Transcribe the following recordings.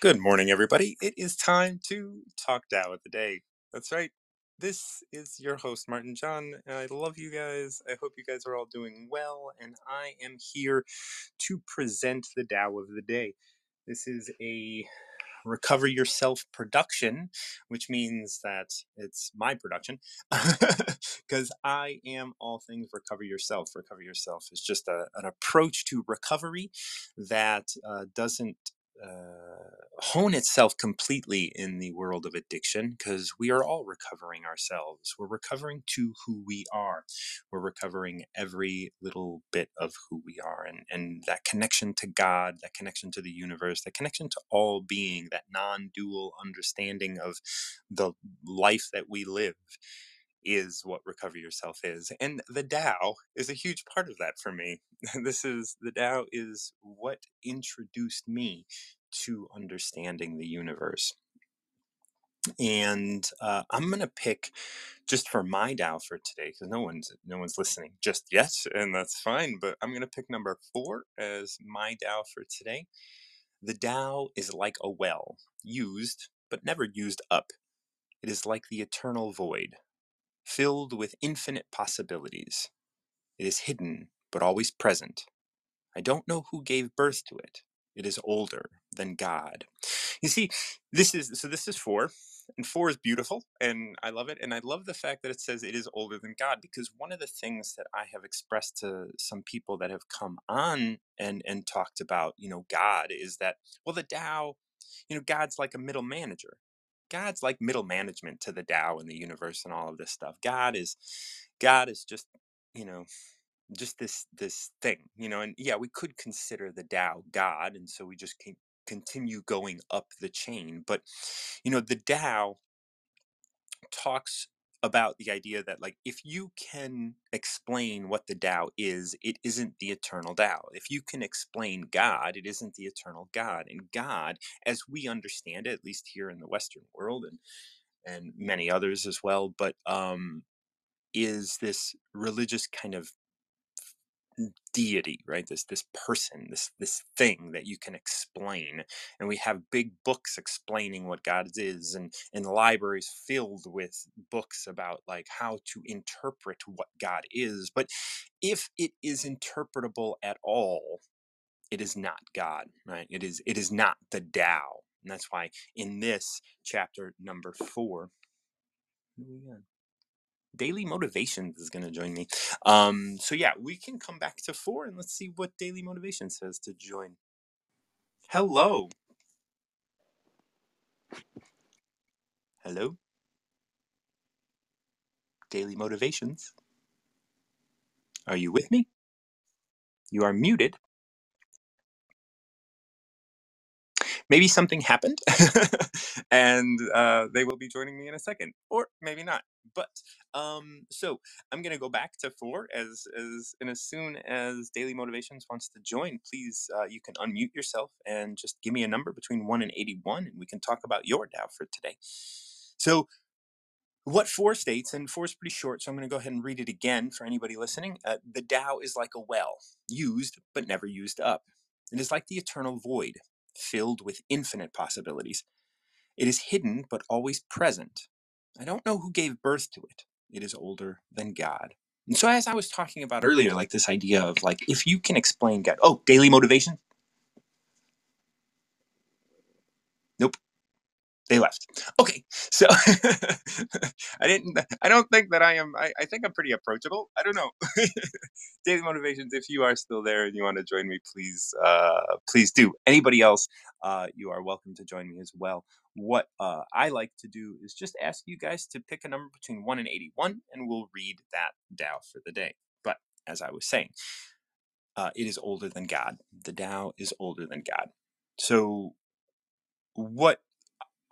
Good morning, everybody. It is time to talk Tao of the day. That's right. This is your host, Martin John. and I love you guys. I hope you guys are all doing well, and I am here to present the Tao of the day. This is a recover yourself production, which means that it's my production because I am all things recover yourself. Recover yourself is just a, an approach to recovery that uh, doesn't. Uh, hone itself completely in the world of addiction because we are all recovering ourselves. We're recovering to who we are. We're recovering every little bit of who we are. And, and that connection to God, that connection to the universe, that connection to all being, that non dual understanding of the life that we live is what recover yourself is and the Tao is a huge part of that for me. This is the Tao is what introduced me to understanding the universe. And uh, i'm to pick just for my Tao for today because no one's no one's listening just yet and that's fine but i'm to pick number four as my Tao for today. The Tao is like a well used but never used up. It is like the eternal void filled with infinite possibilities. It is hidden, but always present. I don't know who gave birth to it. It is older than God. You see, this is so this is four, and four is beautiful, and I love it. And I love the fact that it says it is older than God, because one of the things that I have expressed to some people that have come on and and talked about, you know, God is that well, the Tao, you know, God's like a middle manager. God's like middle management to the Tao and the universe and all of this stuff. God is God is just, you know, just this this thing, you know, and yeah, we could consider the Tao God, and so we just can continue going up the chain. But you know, the Tao talks about the idea that like if you can explain what the Tao is, it isn't the eternal Tao. If you can explain God, it isn't the eternal God. And God, as we understand it, at least here in the Western world and and many others as well, but um, is this religious kind of deity right? This this person this this thing that you can explain and we have big books explaining what god is and and libraries filled with books about like how to interpret what god is but if it is interpretable at all it is not god right? It is it is not the Tao and that's why in this chapter number four Daily Motivations is going to join me. Um, so yeah, we can come back to four and let's see what Daily Motivation says to join. Hello. Hello. Daily Motivations. Are you with me? You are muted. Maybe something happened and uh, they will be joining me in a second or maybe not but um, so i'm going to go back to four as as and as soon as daily motivations wants to join please uh, you can unmute yourself and just give me a number between 1 and 81 and we can talk about your Tao for today so what four states, and four is pretty short, so I'm going to go ahead and read it again for anybody listening. Uh, the Tao is like a well, used but never used up. It is like the eternal void, filled with infinite possibilities. It is hidden but always present. I don't know who gave birth to it. It is older than God. And so, as I was talking about earlier, like this idea of like, if you can explain God, oh, daily motivation? Nope they left. Okay so i didn't i don't think that i am I, I think i'm pretty approachable. I don't know. Daily motivations if you are still there and you want to join me please uh please do. Anybody else uh you are welcome to join me as well. What uh i like to do is just ask you guys to pick a number between 1 and 81 and we'll read that Tao for the day. But as i was saying uh, it is older than god. The Tao is older than god. So what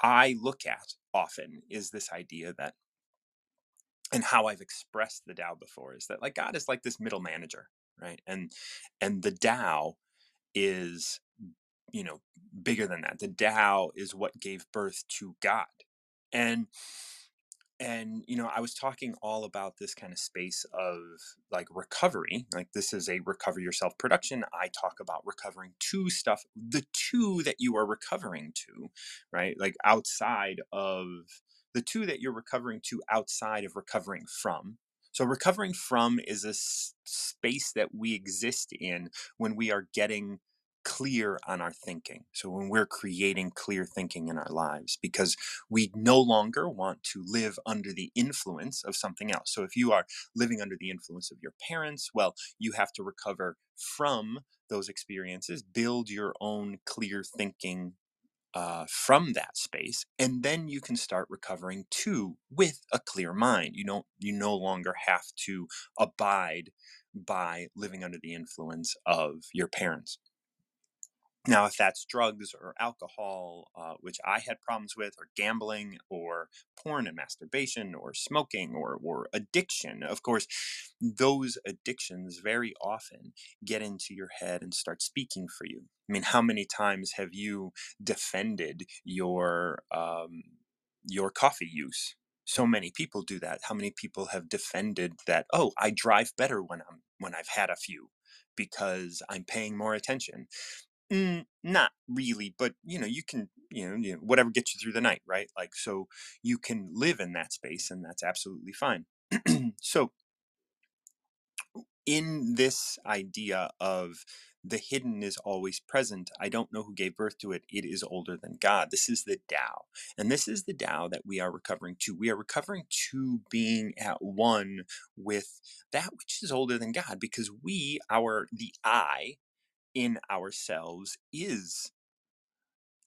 I look at often is this idea that, and how I've expressed the Tao before is that like God is like this middle manager, right? And and the Tao is, you know, bigger than that. The Tao is what gave birth to God, and and you know i was talking all about this kind of space of like recovery like this is a recover yourself production i talk about recovering to stuff the two that you are recovering to right? Like outside of the two that you're recovering to outside of recovering from. So recovering from is a s- space that we exist in when we are getting clear on our thinking so when we're creating clear thinking in our lives because we no longer want to live under the influence of something else. So if you are living under the influence of your parents, well, you have to recover from those experiences, build your own clear thinking uh, from that space, and then you can start recovering too with a clear mind. You don't, you no longer have to abide by living under the influence of your parents. Now, if that's drugs or alcohol, uh, which I had problems with, or gambling, or porn and masturbation, or smoking, or, or addiction, of course, those addictions very often get into your head and start speaking for you. I mean, how many times have you defended your um, your coffee use? So many people do that. How many people have defended that? Oh, I drive better when I'm when I've had a few because I'm paying more attention Mm, not really, but you know, you can, you know, you know, whatever gets you through the night, right? Like, so you can live in that space, and that's absolutely fine. so, in this idea of the hidden is always present, I don't know who gave birth to it. It is older than God. This is the Tao, and this is the Tao that we are recovering to. We are recovering to being at one with that which is older than God, because we, our the I in ourselves is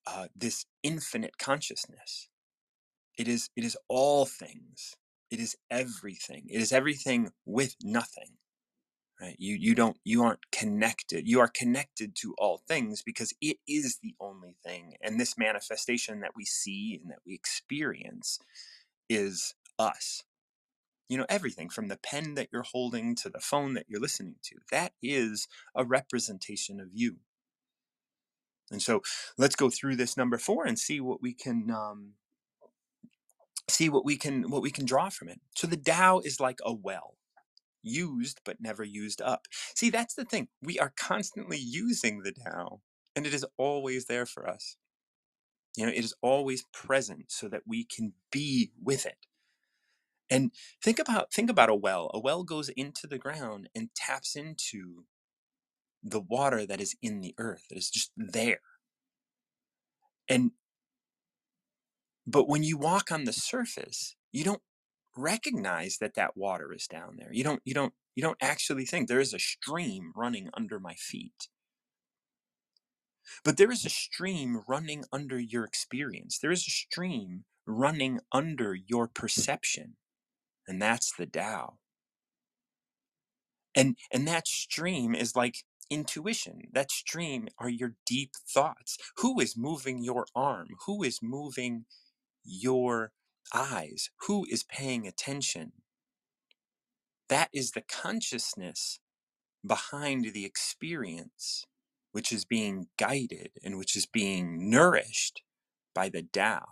uh, this infinite consciousness. It is it is all things. It is everything. It is everything with nothing. Right? You you don't you aren't connected. You are connected to all things because it is the only thing. And this manifestation that we see and that we experience is us. You know, everything from the pen that you're holding to the phone that you're listening to. That is a representation of you. And so let's go through this number four and see what we can um, see what we can what we can draw from it. So the Tao is like a well, used but never used up. See, that's the thing. We are constantly using the Tao, and it is always there for us. You know, it is always present so that we can be with it. And think about think about a well. A well goes into the ground and taps into the water that is in the earth. That is just there. And but when you walk on the surface, you don't recognize that that water is down there. You don't you don't you don't actually think there is a stream running under my feet. But there is a stream running under your experience. There is a stream running under your perception, and that's the Tao. And and that stream is like intuition. That stream are your deep thoughts. Who is moving your arm? Who is moving your eyes? Who is paying attention? That is the consciousness behind the experience, which is being guided and which is being nourished by the Tao,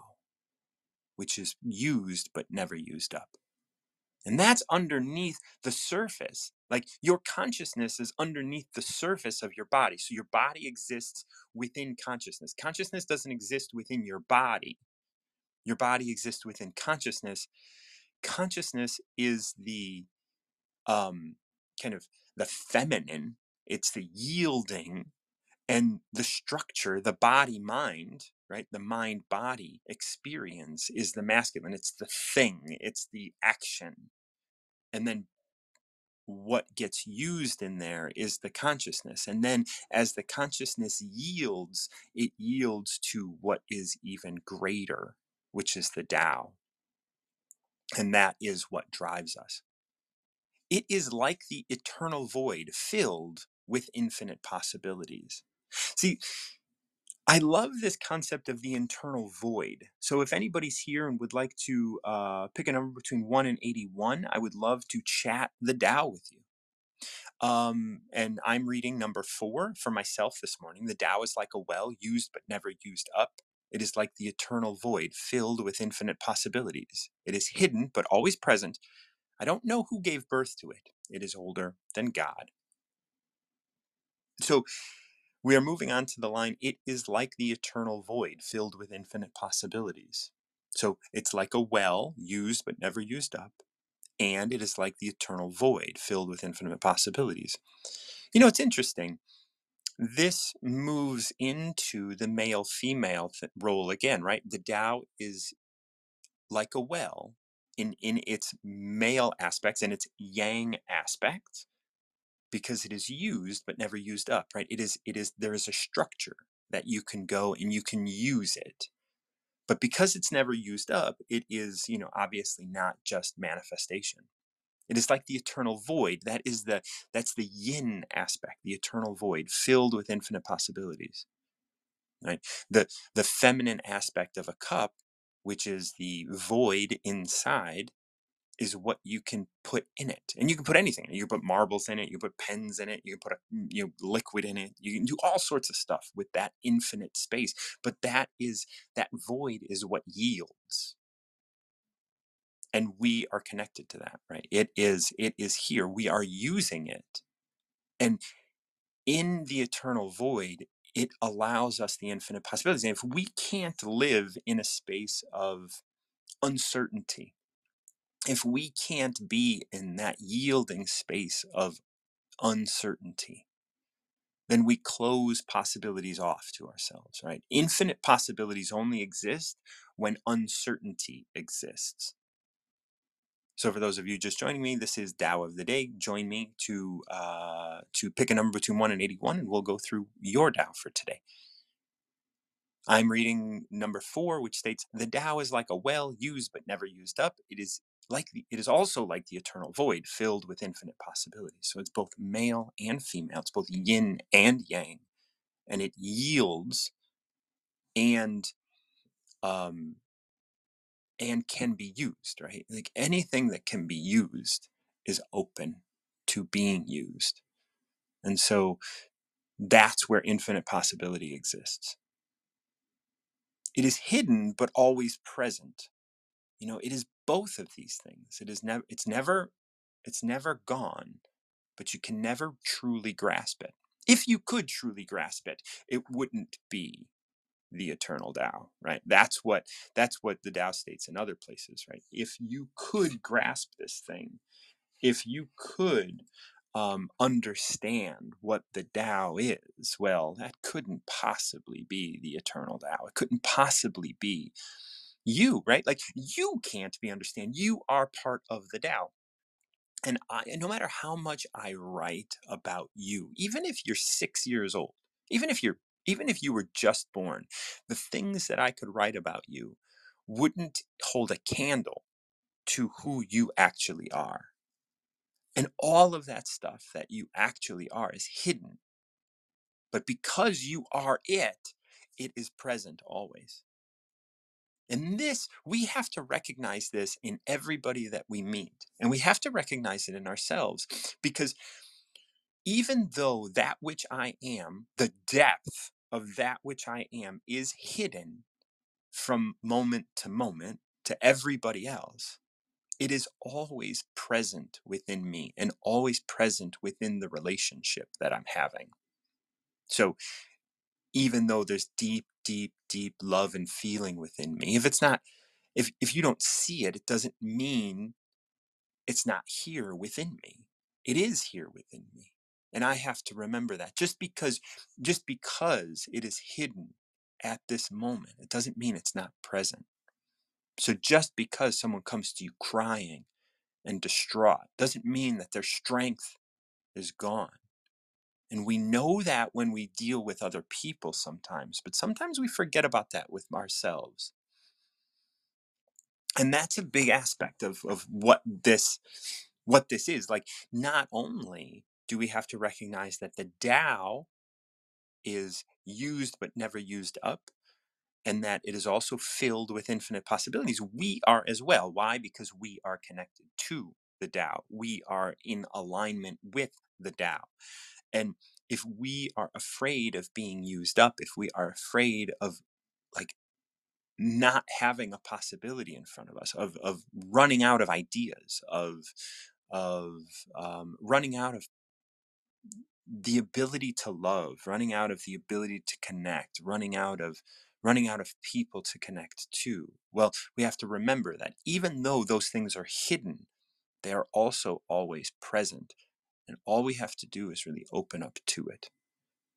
which is used but never used up. And that's underneath the surface. Like your consciousness is underneath the surface of your body. So your body exists within consciousness. Consciousness doesn't exist within your body. Your body exists within consciousness. Consciousness is the um, kind of the feminine, it's the yielding and the structure, the body mind, right? The mind body experience is the masculine. It's the thing, it's the action. And then what gets used in there is the consciousness. And then as the consciousness yields, it yields to what is even greater, which is the Tao. And that is what drives us. It is like the eternal void filled with infinite possibilities. See, I love this concept of the internal void. So, if anybody's here and would like to uh, pick a number between 1 and 81, I would love to chat the Tao with you. Um, and I'm reading number four for myself this morning. The Tao is like a well, used but never used up. It is like the eternal void filled with infinite possibilities. It is hidden, but always present. I don't know who gave birth to it. It is older than God. So we are moving on to the line it is like the eternal void filled with infinite possibilities. So it's like a well used but never used up, and it is like the eternal void filled with infinite possibilities. You know, it's interesting. This moves into the male female role again, right? The Tao is like a well in, in its male aspects and its yang aspects because it is used but never used up, right? It is, it is, there is a structure that you can go and you can use it. But because it's never used up, it is, you know, obviously not just manifestation. It is like the eternal void. That is the that's the yin aspect, the eternal void filled with infinite possibilities. Right? The the feminine aspect of a cup, which is the void inside, is what you can put in it. And you can put anything. You can put marbles in it, you can put pens in it, you can put a mm, you know liquid in it. You can do all sorts of stuff with that infinite space. But that is that void is what yields and we are connected to that right it is it is here we are using it and in the eternal void it allows us the infinite possibilities and if we can't live in a space of uncertainty if we can't be in that yielding space of uncertainty then we close possibilities off to ourselves right infinite possibilities only exist when uncertainty exists So for those of you just joining me, this is Tao of the Day. Join me to uh, to pick a number between one and eighty-one, and we'll go through your Tao for today. I'm reading number four, which states, "The Tao is like a well used but never used up. It is like the, it is also like the eternal void, filled with infinite possibilities. So it's both male and female. It's both yin and yang, and it yields and um, and can be used, right? Like anything that can be used is open to being used. And so that's where infinite possibility exists. It is hidden but always present. You know, it is both of these things. It is never it's never it's never gone, but you can never truly grasp it. If you could truly grasp it, it wouldn't be the eternal Tao, right? That's what that's what the Tao states in other places, right? If you could grasp this thing, if you could um, understand what the Tao is, well, that couldn't possibly be the eternal Tao. It couldn't possibly be you, right? Like you can't be understand. You are part of the Tao and I, and no matter how much I write about you, even if you're six years old, even if you're, even if you were just born, the things that I could write about you wouldn't hold a candle to who you actually are. And all of that stuff that you actually are is hidden. But because you are it, it is present always. And this, we have to recognize this in everybody that we meet. And we have to recognize it in ourselves because even though that which I am, the depth of that which I am is hidden from moment to moment to everybody else, it is always present within me and always present within the relationship that I'm having. So even though there's deep, deep, deep love and feeling within me, if it's not, if, if you don't see it, it doesn't mean it's not here within me. It is here within me. And I have to remember that just because, just because it is hidden at this moment, it doesn't mean it's not present. So just because someone comes to you crying and distraught doesn't mean that their strength is gone. And we know that when we deal with other people sometimes, but sometimes we forget about that with ourselves. And that's a big aspect of, of what this what this is. Like not only do we have to recognize that the Tao is used but never used up, and that it is also filled with infinite possibilities. We are as well. Why? Because we are connected to the Tao. We are in alignment with the Tao. And if we are afraid of being used up, if we are afraid of like not having a possibility in front of us, of of running out of ideas, of of um, running out of the ability to love, running out of the ability to connect, running out of running out of people to connect to. Well, we have to remember that even though those things are hidden, they are also always present. And all we have to do is really open up to it.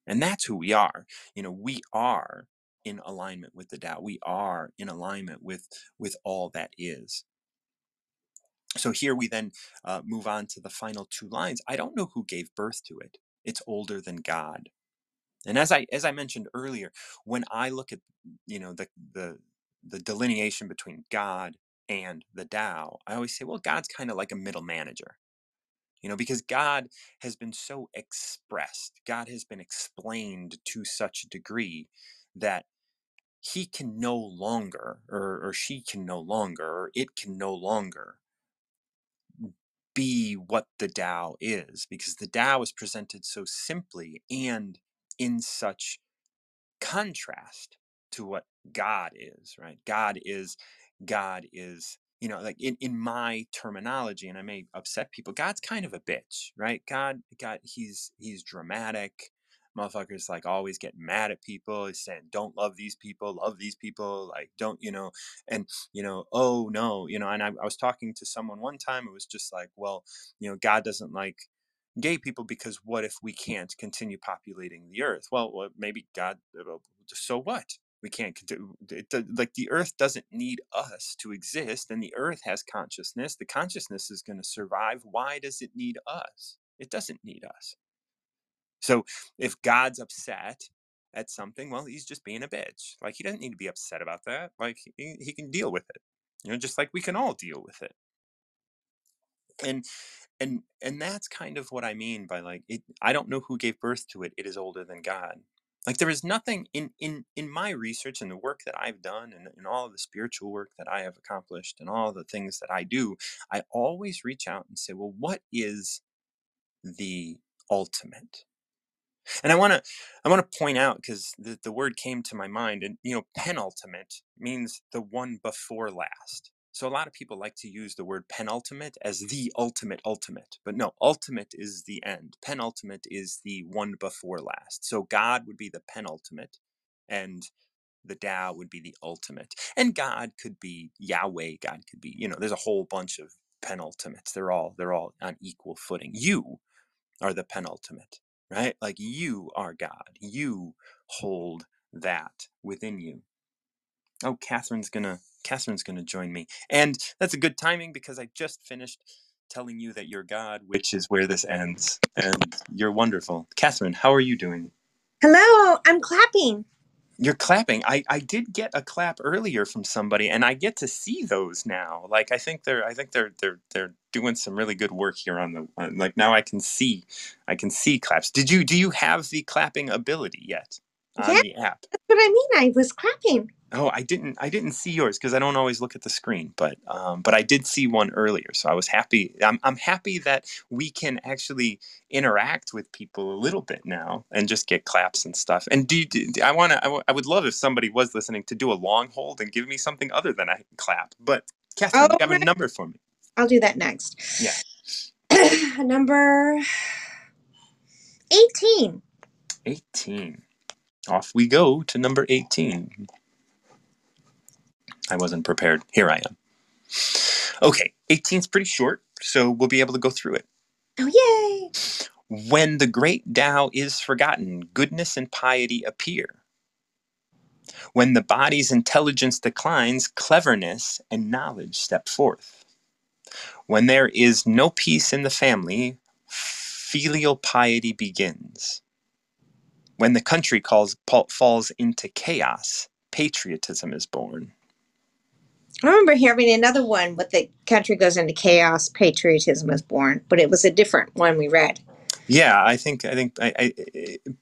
And that's who we are. You know, we are in alignment with the Tao. We are in alignment with with all that is. So here we then uh, move on to the final two lines. I don't know who gave birth to it. It's older than God. And as I as I mentioned earlier, when I look at you know the the the delineation between God and the Tao, I always say, well, God's kind of like a middle manager. You know, because God has been so expressed, God has been explained to such a degree that he can no longer, or, or she can no longer, or it can no longer be what the Tao is, because the Tao is presented so simply and in such contrast to what God is, right? God is, God is, you know, like in, in my terminology, and I may upset people, God's kind of a bitch, right? God, God, he's he's dramatic. Motherfuckers like always get mad at people. He's saying, don't love these people, love these people, like don't, you know, and you know, oh no, you know, and I, I was talking to someone one time, it was just like, well, you know, God doesn't like gay people because what if we can't continue populating the earth well, maybe god uh, so what we can't like the earth doesn't need us to exist and the earth has consciousness the consciousness is going to survive. Why does it need us? It doesn't need us. So if god's upset at something well he's just being a bitch. Like he doesn't need to be upset about that. Like he, he can deal with it you know just like we can all deal with it. And and and that's kind of what i mean by like it i don't know who gave birth to it. It is older than god like there is nothing in in in my research and the work that i've done and, and all of the spiritual work that i have accomplished and all the things that i do i always reach out and say well what is the ultimate and I want to I want to point out because the, the word came to my mind, and you know, penultimate means the one before last. So a lot of people like to use the word penultimate as the ultimate ultimate, but no, ultimate is the end. Penultimate is the one before last. So God would be the penultimate, and the Tao would be the ultimate. And God could be Yahweh. God could be you know. There's a whole bunch of penultimates. They're all they're all on equal footing. You are the penultimate right? Like you are God. You hold that within you. Oh, Kathryn's gonna Kathryn's gonna join me, and that's a good timing because I just finished telling you that you're God, which is where this ends, and you're wonderful, Kathryn. How are you doing? Hello, I'm clapping. You're clapping. I, I did get a clap earlier from somebody, and I get to see those now. Like I think they're I think they're they're they're doing some really good work here on the on, like now I can see I can see claps. Did you do you have the clapping ability yet on Yeah. the app? That's what I mean. I was clapping. Oh, I didn't. I didn't see yours because I don't always look at the screen. But um, but I did see one earlier, so I was happy. I'm I'm happy that we can actually interact with people a little bit now and just get claps and stuff. And do, you, do I want to? I, w- I would love if somebody was listening to do a long hold and give me something other than a clap. But Kathryn, Oh, you have a number for me? I'll do that next. Yeah, Number 18. eighteen. Off we go to number eighteen. I wasn't prepared. Here I am. Okay, 18's pretty short, so we'll be able to go through it. Oh, yay. When the great Tao is forgotten, goodness and piety appear. When the body's intelligence declines, cleverness and knowledge step forth. When there is no peace in the family, filial piety begins. When the country calls, falls into chaos, patriotism is born. I remember hearing another one with the country goes into chaos, patriotism is born, but it was a different one we read. Yeah, I think I think I, I,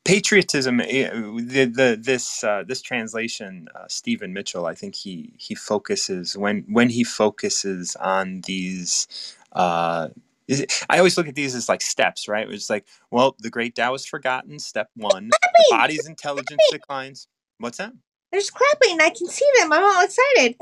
patriotism. eh, The, the this uh, this translation, uh, Stephen Mitchell. I think he he focuses when when he focuses on these. Uh, is it, I always look at these as like steps, right? It's like, well, the great Tao is forgotten. Step one, the body's intelligence declines. What's that? There's clapping. I can see them. I'm all excited.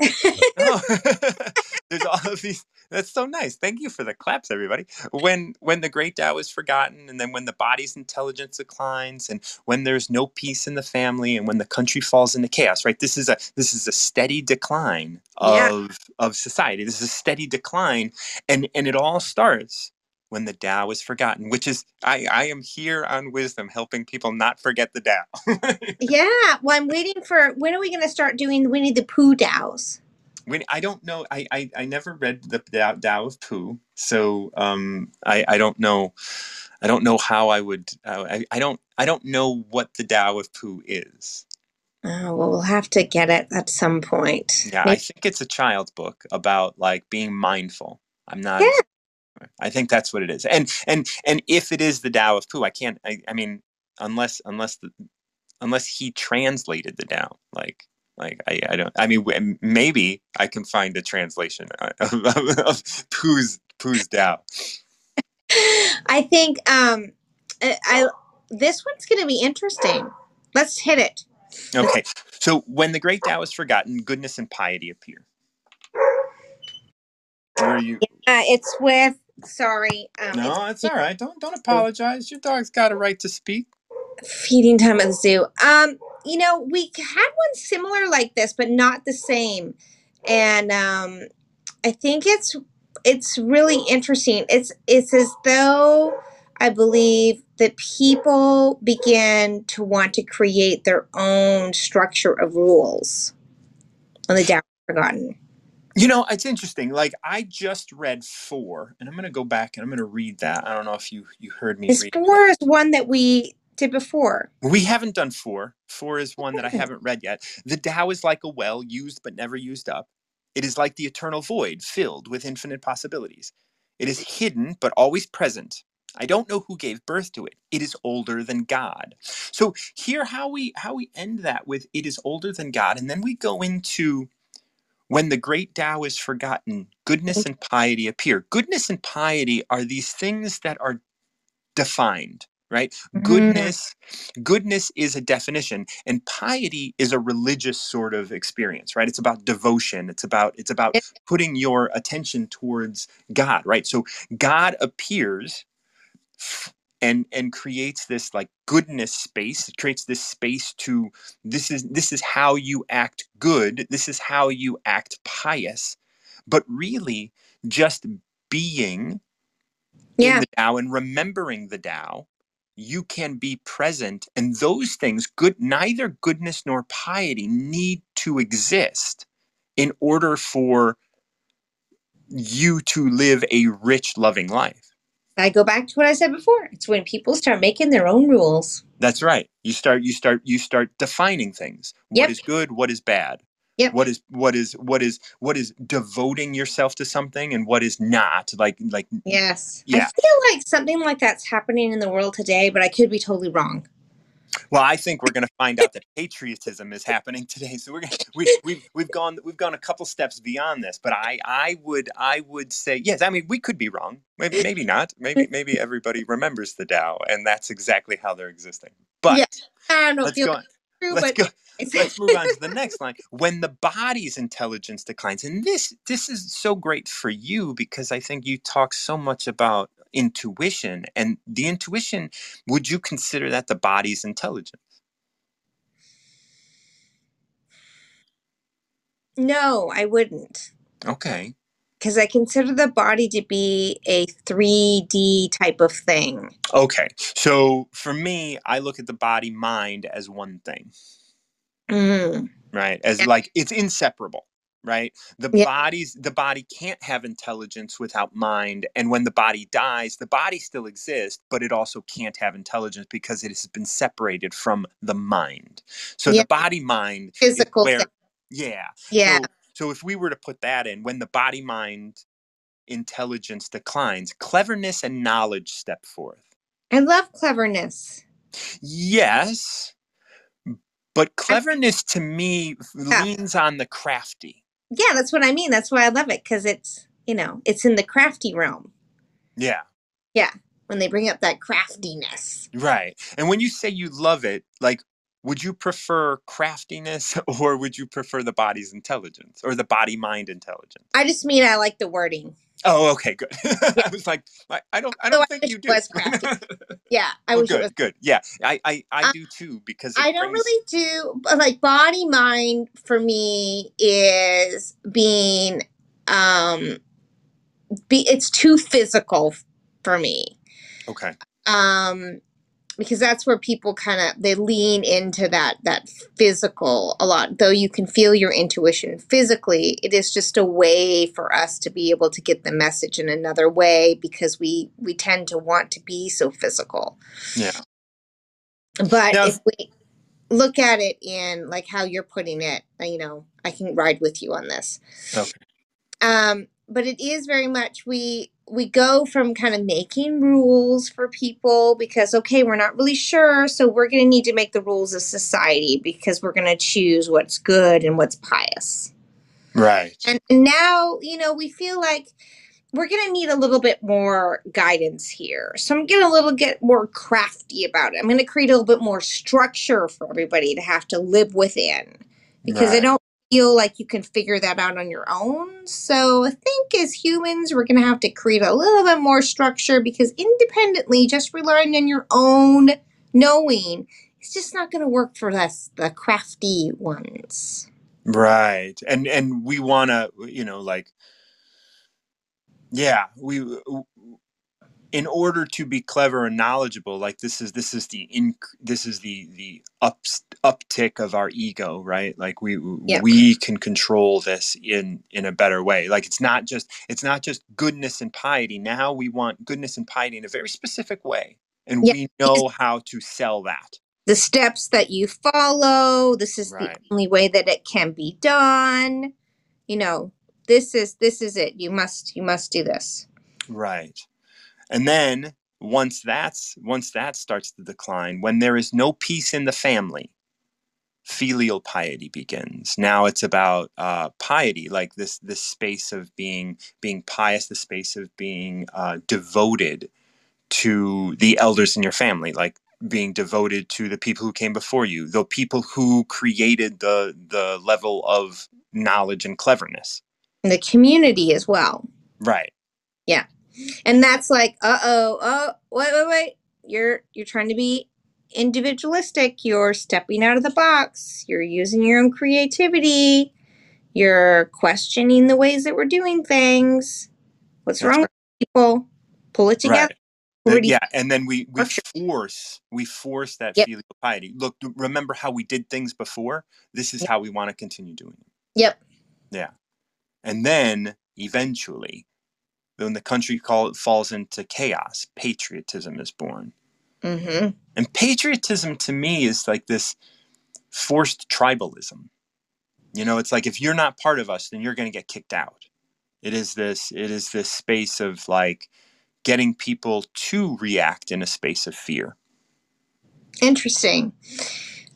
oh, there's all of these. That's so nice. Thank you for the claps, everybody. When when the great Tao is forgotten, and then when the body's intelligence declines, and when there's no peace in the family, and when the country falls into chaos, right? This is a this is a steady decline of Yeah. of society. This is a steady decline, and and it all starts when the Tao is forgotten, which is I I am here on wisdom, helping people not forget the Tao. yeah. Well, I'm waiting for when are we going to start doing Winnie the Pooh Taos? when I don't know, I, I, I never read the Tao, Tao of Pooh, so um, I, I don't know, I don't know how I would, uh, I, I don't, I don't know what the Tao of Pooh is. Oh, well, we'll have to get it at some point. Yeah, I think it's a child's book about like being mindful. I'm not. Yeah. I think that's what it is, and and and if it is the Tao of Pooh, I can't. I, I mean, unless unless the unless he translated the Tao, like like I, I don't. I mean, maybe I can find a translation uh, of, of, of Pooh's Pooh's Tao. I think um, I, I this one's going to be interesting. Let's hit it. Okay, so when the great Tao is forgotten, goodness and piety appear. Where are you? Uh, it's with sorry, um, No, it's all right. Don't don't apologize. Your dog's got a right to speak. feeding time at the zoo. Um, you know, we had one similar like this, but not the same. And um, I think it's it's really interesting. It's it's as though I believe that people begin to want to create their own structure of rules on the down forgotten. You know, it's interesting. Like I just read four, and I'm going to go back and I'm going to read that. I don't know if you you heard me This read. four is one that we did before. We haven't done four. Four is one that I Oh. haven't read yet. The Tao is like a well, used but never used up. It is like the eternal void, filled with infinite possibilities. It is hidden but always present. I don't know who gave birth to it. It is older than God. So here how we how we end that with it is older than God, and then we go into when the great Tao is forgotten, goodness and piety appear. Goodness and piety are these things that are defined, right? Mhm. Goodness, goodness is a definition, and piety is a religious sort of experience, right? It's about devotion. It's about it's about putting your attention towards God, right? So God appears and and creates this like goodness space it creates this space to this is this is how you act good this is how you act pious but really just being Yeah. in the Tao and remembering the Tao, you can be present. And those things, good, neither goodness nor piety need to exist in order for you to live a rich, loving life. I go back to what I said before. It's when people start making their own rules. That's right. You start, you start, you start defining things. What Yep. is good? What is bad? Yep. What is what is what is what is devoting yourself to something and what is not like like Yes. Yeah. I feel like something like that's happening in the world today, but I could be totally wrong. Well, I think we're going to find out that patriotism is happening today. So we're gonna, we we've we've gone we've gone a couple steps beyond this, but I I would I would say yes. I mean, we could be wrong. Maybe maybe not. Maybe mm. maybe everybody remembers the Tao, and that's exactly how they're existing. But Yeah. I don't know let's go. true, Let's go. Let's move on to the next line. When the body's intelligence declines, and this this is so great for you because I think you talk so much about intuition and the intuition. Would you consider that the body's intelligence? no, I wouldn't. Okay. Because I consider the body to be a 3D type of thing. Okay. So for me, I look at the body mind as one thing, Mm. right? As Yeah. like it's inseparable, right? The Yeah. body's the body can't have intelligence without mind, and when the body dies, the body still exists, but it also can't have intelligence because it has been separated from the mind. So Yeah. the body mind Physical where yeah. Yeah. So, so if we were to put that in, when the body mind intelligence declines, cleverness and knowledge step forth. I love cleverness. Yes, but cleverness to me leans on the crafty. Yeah, that's what I mean. That's why I love it because it's, you know, it's in the crafty realm Yeah, Yeah. when they bring up that craftiness. right. And when you say you love it, like would you prefer craftiness or would you prefer the body's intelligence or the body mind intelligence? I just mean I like the wording. Oh, okay, good. I was like, I, I don't, I don't I think wish you do. was. Yeah, I Well, it good, was. good. Yeah, I, I, I Uh, do too because I don't brings- really do like body mind for me is being um be it's too physical for me. Okay. Um because that's where people kind of they lean into that that physical a lot though you can feel your intuition physically it is just a way for us to be able to get the message in another way because we we tend to want to be so physical Yeah. but Now- if we look at it in like how you're putting it, uh, you know, I can ride with you on this. Okay. Um, but it is very much we we go from kind of making rules for people because okay, we're not really sure, so we're going to need to make the rules of society because we're going to choose what's good and what's pious. Right. And now, you know, we feel like we're going to need a little bit more guidance here. So I'm going to a little get more crafty about it. I'm going to create a little bit more structure for everybody to have to live within because I don't feel like you can figure that out on your own. So I think as humans, we're going to have to create a little bit more structure because independently, just relying on your own knowing, it's just not going to work for us, the crafty ones. Right. And and we want to, you know, like yeah, we in order to be clever and knowledgeable, like this is this is the inc this is the the up uptick of our ego, right? Like we Yeah. we can control this in in a better way. Like it's not just it's not just goodness and piety. Now we want goodness and piety in a very specific way. And Yeah, we know how to sell that. the steps that you follow this is Right. the only way that it can be done you know this is this is it you must you must do this Right. And then once that's once that starts to decline, when there is no peace in the family, filial piety begins. Now it's about uh, piety, like this this space of being being pious, the space of being uh, devoted to the elders in your family, like being devoted to the people who came before you, the people who created the the level of knowledge and cleverness. and the community as well Right. And that's like uh-oh oh wait wait wait you're you're trying to be individualistic you're stepping out of the box you're using your own creativity you're questioning the ways that we're doing things what's That's wrong right. with people pull it together Right. Uh, yeah, and then we we force we force that Yep. filial piety. Look, remember how we did things before? This is Yep. how we want to continue doing it. yep Yeah. And then eventually, when the country call, falls into chaos, patriotism is born. mm-hmm And patriotism to me is like this forced tribalism. You know, it's like if you're not part of us, then you're going to get kicked out. It is this it is this space of like getting people to react in a space of fear. Interesting.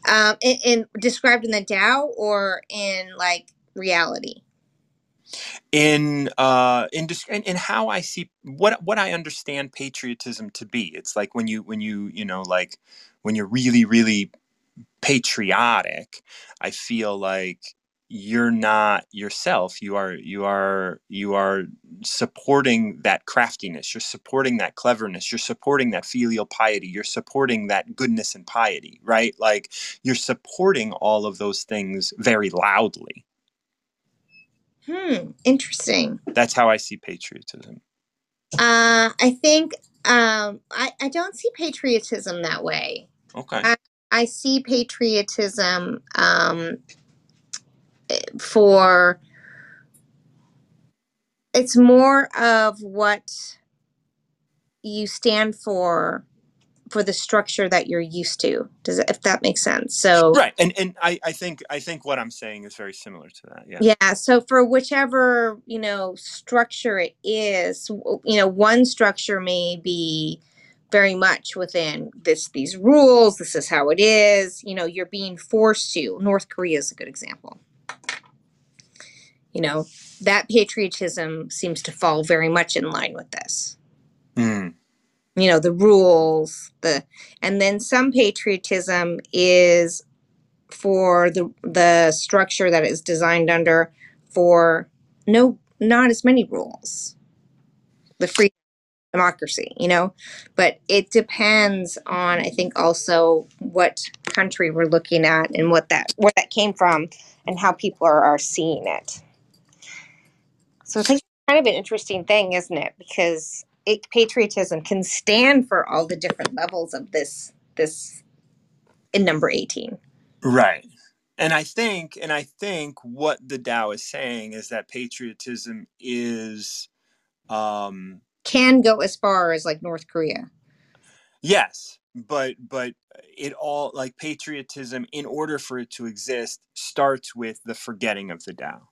Um, in, in described in the Tao or in like reality. In uh in, dis- in in how I see what what I understand patriotism to be. It's like when you when you you know like when you're really really patriotic, I feel like you're not yourself. You are you are you are supporting that craftiness. You're supporting that cleverness. You're supporting that filial piety. You're supporting that goodness and piety, right? Like you're supporting all of those things very loudly. Hmm. Interesting. That's how I see patriotism. Uh, I think um, I I don't see patriotism that way. Okay. I see patriotism um, for it's more of what you stand for for the structure that you're used to. Does it, if that makes sense? So right and and I, I think i think what i'm saying is very similar to that yeah yeah so for whichever you know structure it is you know one structure may be very much within this these rules this is how it is you know you're being forced to north korea is a good example you know that patriotism seems to fall very much in line with this Mm, you know the rules the and then some patriotism is for the the structure that is designed under for no not as many rules. The free democracy, you know? But it depends on I think also what country we're looking at and what that where that came from and how people are, are seeing it. So I think it's kind of an interesting thing, isn't it? Because it, patriotism can stand for all the different levels of this this in number 18. Right. And I think, and I think what the Tao is saying is that patriotism is, um, Can go as far as like North Korea. yes, but but it all like patriotism, in order for it to exist, starts with the forgetting of the Tao.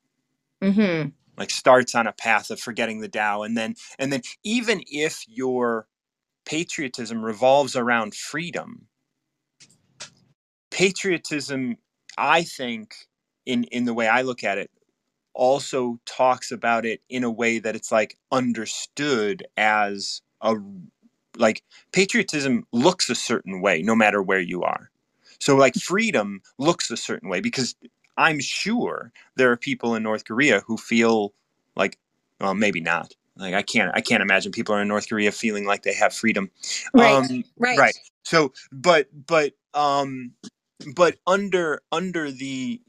Mm-hmm. Like starts on a path of forgetting the Tao, and then and then even if your patriotism revolves around freedom, patriotism, I think, in in the way I look at it, also talks about it in a way that it's like understood as a like patriotism looks a certain way no matter where you are. So like freedom looks a certain way because I'm sure there are people in North Korea who feel like well maybe not. Like I can't I can't imagine people are in North Korea feeling like they have freedom. Right. Um Right. right. So but but um but under under the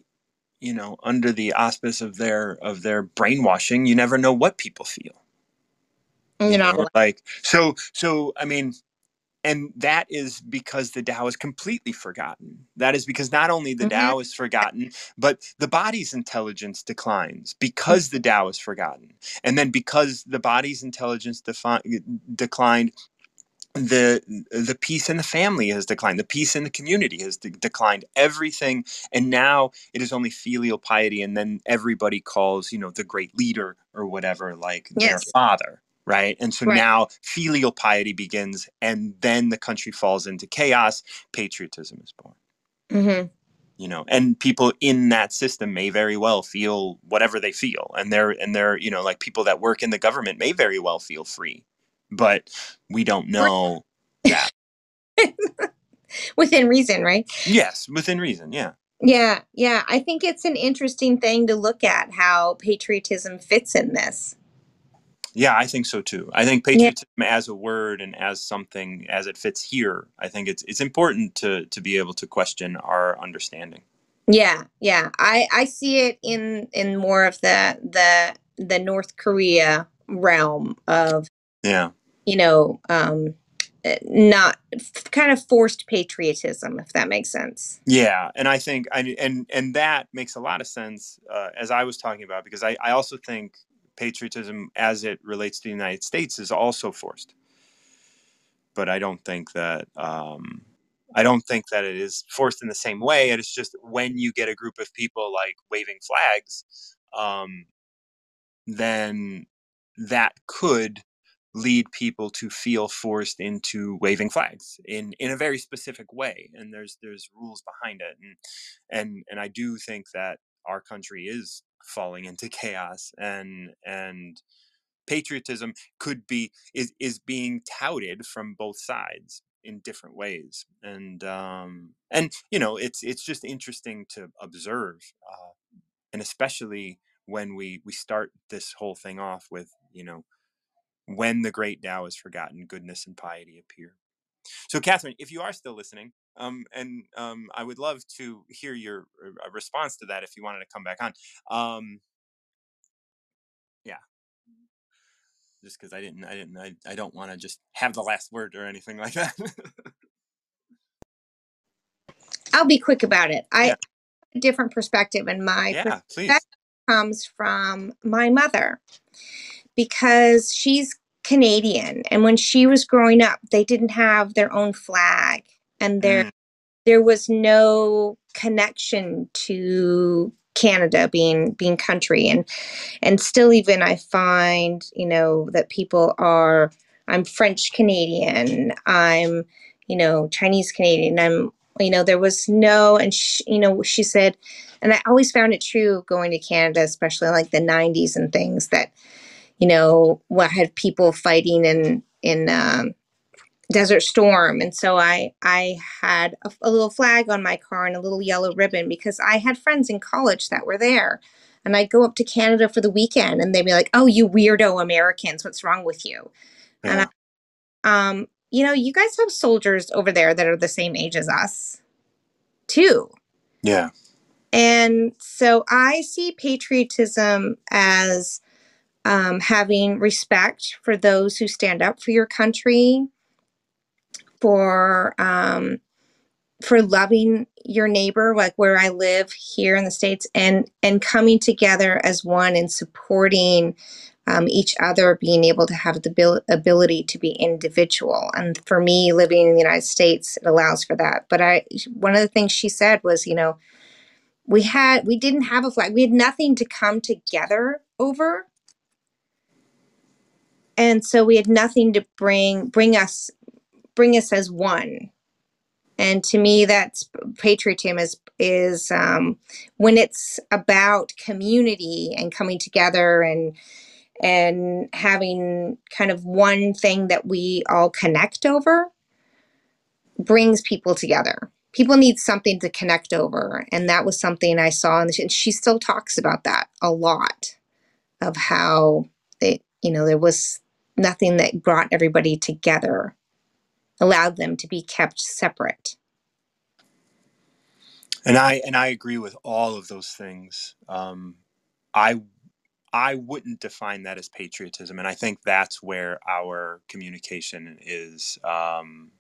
you know under the auspice of their of their brainwashing you never know what people feel You know, like so so i mean and that is because the Tao is completely forgotten. That is because not only the Mhm. Tao is forgotten, but the body's intelligence declines because the Tao is forgotten. And then because the body's intelligence defi- declined, the the peace in the family has declined. The peace in the community has de- declined. Everything, and now it is only filial piety, and then everybody calls you know the great leader or whatever like their father right and so Right. now filial piety begins and then the country falls into chaos patriotism is born mm-hmm. you know and people in that system may very well feel whatever they feel and they're and they're you know like people that work in the government may very well feel free but we don't know that within reason, right? yes within reason yeah Yeah, yeah. I think it's an interesting thing to look at how patriotism fits in this. Yeah i think so too i think patriotism as a word and as something as it fits here i think it's it's important to to be able to question our understanding Yeah, yeah. I I see it in in more of the the the North Korea realm of yeah you know um eh, not f- kind of forced patriotism if that makes sense. Yeah, and I think I and and that makes a lot of sense uh, as I was talking about because I I also think patriotism as it relates to the United States is also forced, but I don't think that um, I don't think that it is forced in the same way. It's just when you get a group of people like waving flags, um, then that could lead people to feel forced into waving flags in in a very specific way. And there's there's rules behind it. And and and I do think that our country is falling into chaos and and patriotism could be is is being touted from both sides in different ways and um and you know it's it's just interesting to observe uh and especially when we we start this whole thing off with you know when the great Tao is forgotten, goodness and piety appear. So, Kathryn, if you are still listening, um, and um, I would love to hear your uh, response to that if you wanted to come back on. Um, yeah, just because I didn't, I didn't, I, I don't want to just have the last word or anything like that. I'll be quick about it. I Yeah. have a different perspective and my yeah, please. comes from my mother because she's Canadian and when she was growing up they didn't have their own flag and there Mm, there was no connection to Canada being being country. And and still even I find you know that people are I'm French Canadian I'm you know Chinese Canadian I'm you know there was no and sh you know she said and I always found it true going to Canada especially like the 90s and things that you know what had people fighting in in um Desert Storm, and so I I had a, a, little flag on my car and a little yellow ribbon because I had friends in college that were there, and I'd go up to Canada for the weekend, and they'd be like, "Oh, you weirdo Americans, what's wrong with you?" Yeah. And I, um, you know, you guys have soldiers over there that are the same age as us, too. Yeah. And so I see patriotism as um, having respect for those who stand up for your country, for um, for loving your neighbor, like where I live here in the states, and and coming together as one and supporting um, each other, being able to have the ability to be individual. And for me, living in the United States, it allows for that. But I, one of the things she said was, you know, we had we didn't have a flag, we had nothing to come together over, and so we had nothing to bring bring us bring us as one. And to me, that's patriotism is is um, when it's about community and coming together and and having kind of one thing that we all connect over brings people together. People need something to connect over, and that was something I saw. And she still talks about that a lot of how it, you know, there was nothing that brought everybody together allowed them to be kept separate. And I and I agree with all of those things. Um, I I wouldn't define that as patriotism, and I think that's where our communication is um,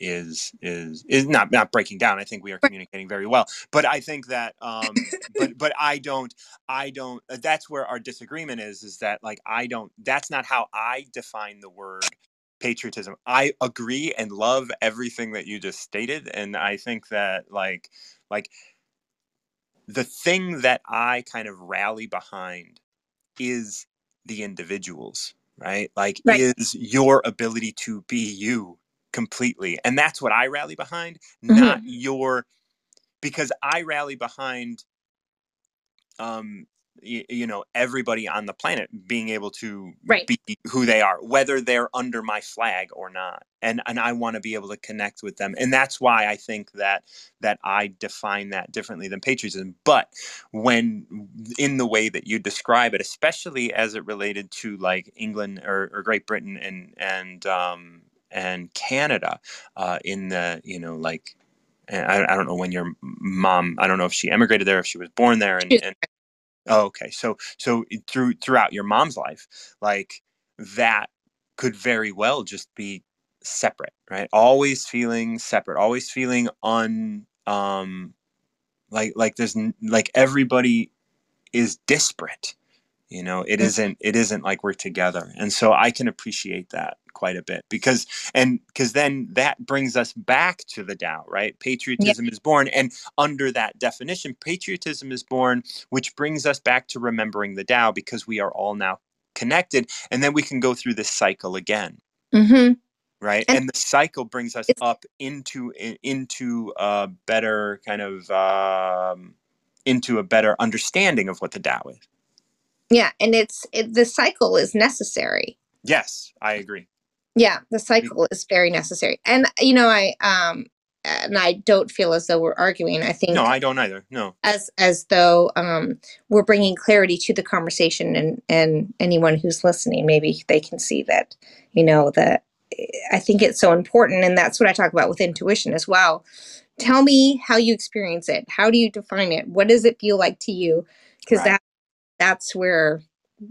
is is is not not breaking down. I think we are communicating very well, but I think that um, but but I don't I don't. That's where our disagreement is. Is that like I don't. That's not how I define the word patriotism. I agree and love everything that you just stated and I think that like like the thing that I kind of rally behind is the individuals, right? Like right. is your ability to be you completely. And that's what I rally behind, mm-hmm. not your because I rally behind um you, you know everybody on the planet being able to right. be who they are whether they're under my flag or not and and I want to be able to connect with them and that's why I think that that I define that differently than patriotism but when in the way that you describe it especially as it related to like England or, or Great Britain and and um and Canada uh, in the you know like I, I, don't know when your mom i don't know if she emigrated there if she was born there and, and Oh, okay. So so through throughout your mom's life, like that could very well just be separate, right? Always feeling separate, always feeling un um like like there's like everybody is disparate. You know, it isn't it isn't like we're together. And so I can appreciate that quite a bit because and because then that brings us back to the Tao, right? Patriotism yeah. is born, and under that definition, patriotism is born, which brings us back to remembering the Tao because we are all now connected, and then we can go through this cycle again. Mm-hmm. Right, and, and, the cycle brings us up into into a better kind of um, into a better understanding of what the Tao is. Yeah, and it's it, the cycle is necessary. Yes, I agree. Yeah, the cycle is very necessary. And you know, I um and I don't feel as though we're arguing. I think No, I don't either. No. As as though um we're bringing clarity to the conversation and and anyone who's listening maybe they can see that you know that I think it's so important and that's what I talk about with intuition as well. Tell me how you experience it. How do you define it? What does it feel like to you? Because right. that that's where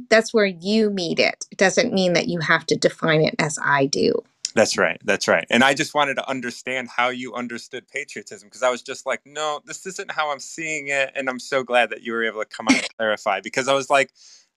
that's where you meet it. It doesn't mean that you have to define it as I do. That's right. That's right. And I just wanted to understand how you understood patriotism because I was just like, no, this isn't how I'm seeing it. And I'm so glad that you were able to come out and clarify because I was like,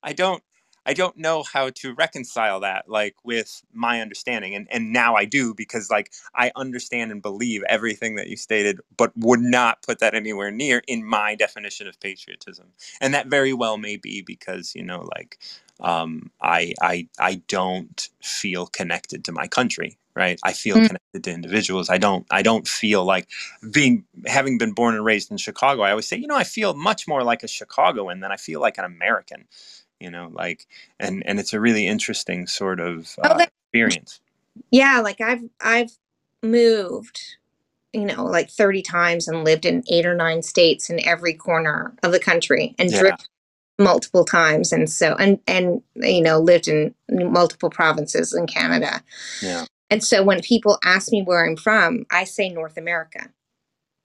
I don't I don't know how to reconcile that like with my understanding and and now I do because like I understand and believe everything that you stated but would not put that anywhere near in my definition of patriotism and that very well may be because you know like um, I I I don't feel connected to my country right? I feel mm. connected to individuals. I don't I don't feel like being having been born and raised in Chicago I always say you know I feel much more like a Chicagoan than I feel like an American you know like and and it's a really interesting sort of uh, oh, experience Yeah, like I've I've moved, you know, like 30 times and lived in 8 or 9 states in every corner of the country and Yeah. driven multiple times and so and and you know, lived in multiple provinces in Canada. Yeah. And so when people ask me where I'm from, I say North America.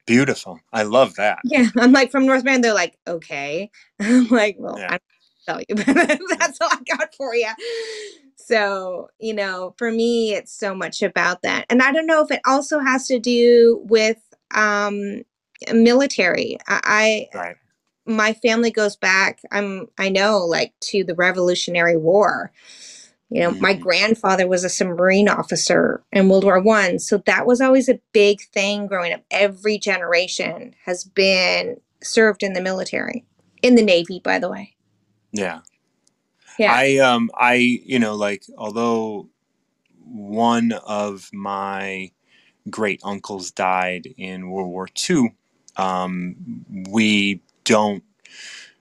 Beautiful. I love that. Yeah, I'm like from North America. They're like, okay. I'm like, well, Yeah. I don't tell you, that's all I got for you. So, you know, for me, it's so much about that. And I don't know if it also has to do with um military. I, I Right. my family goes back, I'm I know, like to the Revolutionary War. You know, my Mhm. grandfather was a submarine officer in World War One, so that was always a big thing growing up. Every generation has been served in the military, in the Navy, by the way. Yeah. Yeah. I um I you know like although one of my great uncles died in World War II, um, we don't.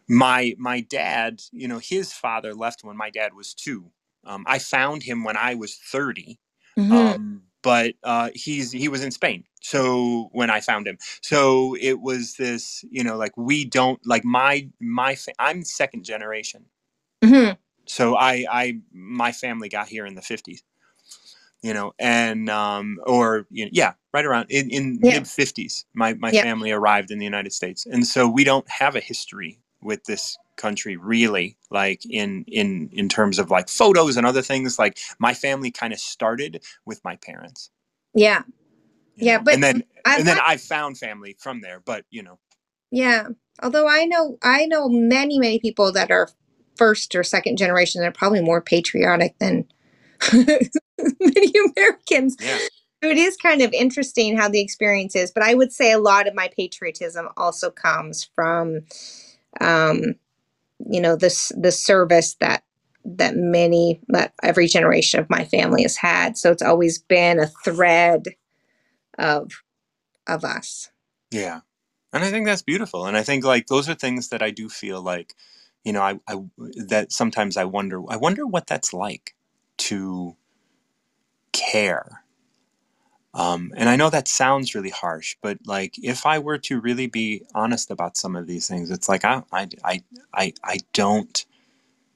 My my dad, you know, his father left when my dad was two. Um, I found him when I was thirty, Mhm. um, but uh, he's he was in Spain. So when I found him, so it was this, you know, like we don't like my my fa- I'm second generation. Mhm. So I I my family got here in the fifties, you know, and um or you know, yeah, right around in in Yeah. mid fifties, my my Yeah. family arrived in the United States, and so we don't have a history with this country really like in in in terms of like photos and other things like my family kind of started with my parents Yeah. you Yeah, know, but and then I've and then i found family from there but you know Yeah. Although I know I know many, many people that are first or second generation that are probably more patriotic than many Americans. yeah So it is kind of interesting how the experience is, but I would say a lot of my patriotism also comes from um you know this the service that that many that every generation of my family has had. So it's always been a thread of of us. Yeah. And I think that's beautiful. And I think like those are things that I do feel like, you know, I, I that sometimes I wonder I wonder what that's like to care. Um, and I know that sounds really harsh, but like if I were to really be honest about some of these things, it's like I I I I, I don't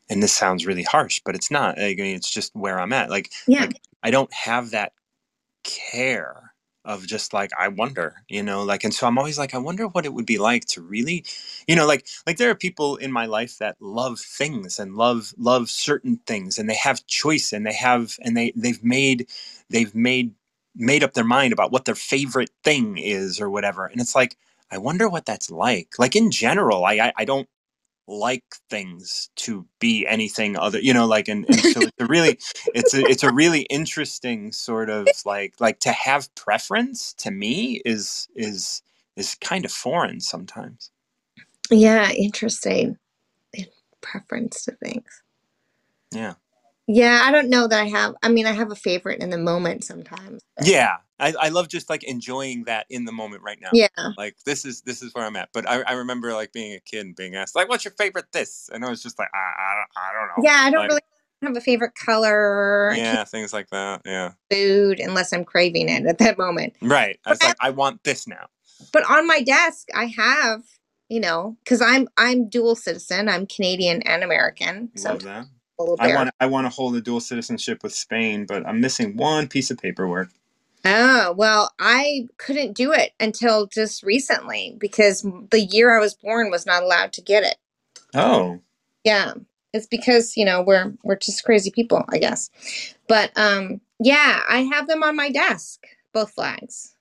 and this sounds really harsh, but it's not. I mean, it's just where I'm at. Like Yeah. like I don't have that care of just like I wonder, you know, like and so I'm always like I wonder what it would be like to really, you know, like like there are people in my life that love things and love love certain things and they have choice and they have and they they've made they've made made up their mind about what their favorite thing is or whatever. And it's like I wonder what that's like. Like in general, I I, I don't like things to be anything other you know like and, and so it's a really it's a it's a really interesting sort of like like to have preference to me is is is kind of foreign sometimes Yeah, interesting. Preference to things. yeah Yeah, I don't know that I have. I mean, I have a favorite in the moment sometimes. but- yeah I, I love just like enjoying that in the moment right now Yeah. like this is this is where i'm at but I, I remember like being a kid and being asked like what's your favorite this and i was just like i, I, don't, I don't know Yeah, I don't Like, really have a favorite color yeah things like that yeah food unless I'm craving it at that moment. right i was But like i want this now But on my desk, I have, you know, because I'm I'm dual citizen. I'm Canadian and American. So love that a little I want I want to hold a dual citizenship with Spain, but I'm missing one piece of paperwork. Oh, well, I couldn't do it until just recently because the year I was born was not allowed to get it. Oh, Yeah. It's because, you know, we're we're just crazy people, I guess. But um yeah, I have them on my desk, both flags.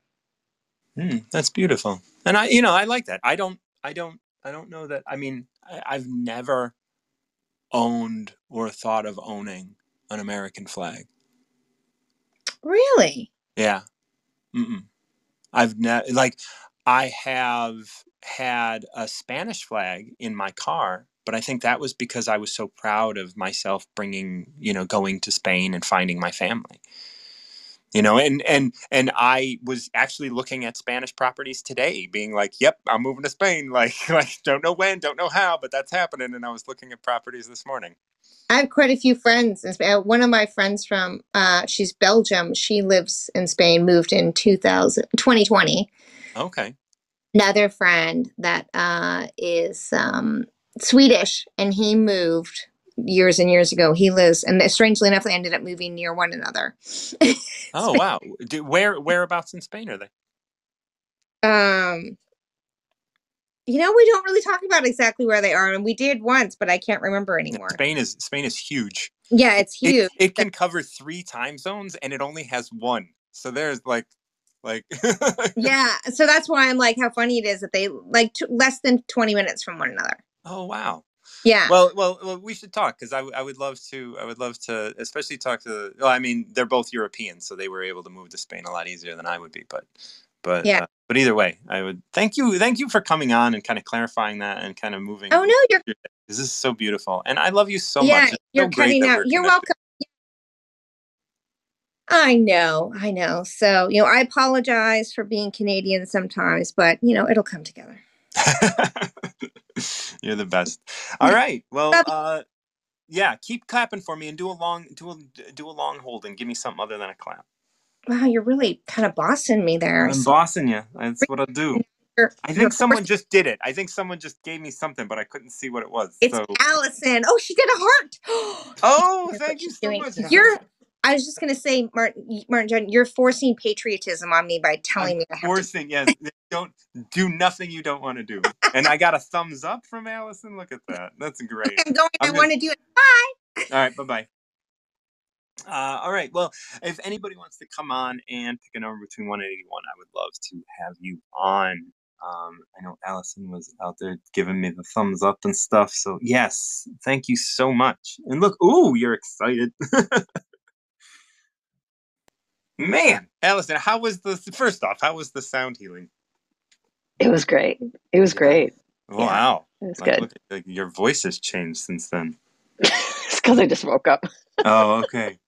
hmm, that's beautiful. And I, you know, I like that. I don't, I don't, I don't know that. I mean, I, I've never owned or thought of owning an American flag. Really? Yeah. Mm-mm. I've never like I have had a Spanish flag in my car, but I think that was because I was so proud of myself bringing, you know, going to Spain and finding my family. You know and and and i was actually looking at spanish properties today being like yep i'm moving to spain like like don't know when don't know how but that's happening and i was looking at properties this morning I have quite a few friends. In Spain. Uh, One of my friends from, uh, she's Belgium. She lives in Spain, moved in 2000, 2020. okay Another friend that uh, is um, Swedish and he moved years and years ago. He lives, and strangely enough, they ended up moving near one another. oh wow Do, where whereabouts in spain are they um, you know, we don't really talk about exactly where they are, and we did once, but I can't remember anymore. spain is spain is huge Yeah, it's it, huge. it can cover three time zones and it only has one so there's like like yeah, so that's why I'm like, how funny it is that they like t- less than 20 minutes from one another. oh wow Yeah. well well, well we should talk because I, w- I would love to i would love to especially talk to well i mean they're both europeans so they were able to move to spain a lot easier than i would be but but Yeah. uh, but either way i would thank you thank you for coming on and kind of clarifying that and kind of moving oh no, you're this is so beautiful and i love you so yeah, much It's you're so cutting out. You're connected. welcome. I know, I know. So, you know, I apologize for being Canadian sometimes, but you know, it'll come together. You're the best. All right. Well, uh, yeah, keep clapping for me and do a long do a do a long hold and give me something other than a clap. Wow, you're really kind of bossing me there. I'm bossing you. That's what I'll do. I think someone just did it. I think someone just gave me something, but I couldn't see what it was. It's so, Allison. Oh, she did a heart. oh, thank you so doing. much. You're. I was just gonna say, Martin, Martin John, you're forcing patriotism on me by telling I'm me I have to. forcing. Yes, don't do nothing you don't want to do. And I got a thumbs up from Allison. Look at that. That's great. I'm going. I'm I want to do it. Bye. All right, bye bye. Uh, all right. Well, if anybody wants to come on and pick a number between one and eighty-one, I would love to have you on. Um, I know Allison was out there giving me the thumbs up and stuff. So yes, thank you so much. And look, ooh, you're excited. Man, Allison, how was the first off? How was the sound healing? It was great. It was Yeah. great. Wow, It was like, good. look, like your voice has changed since then. it's because I just woke up. Oh, okay.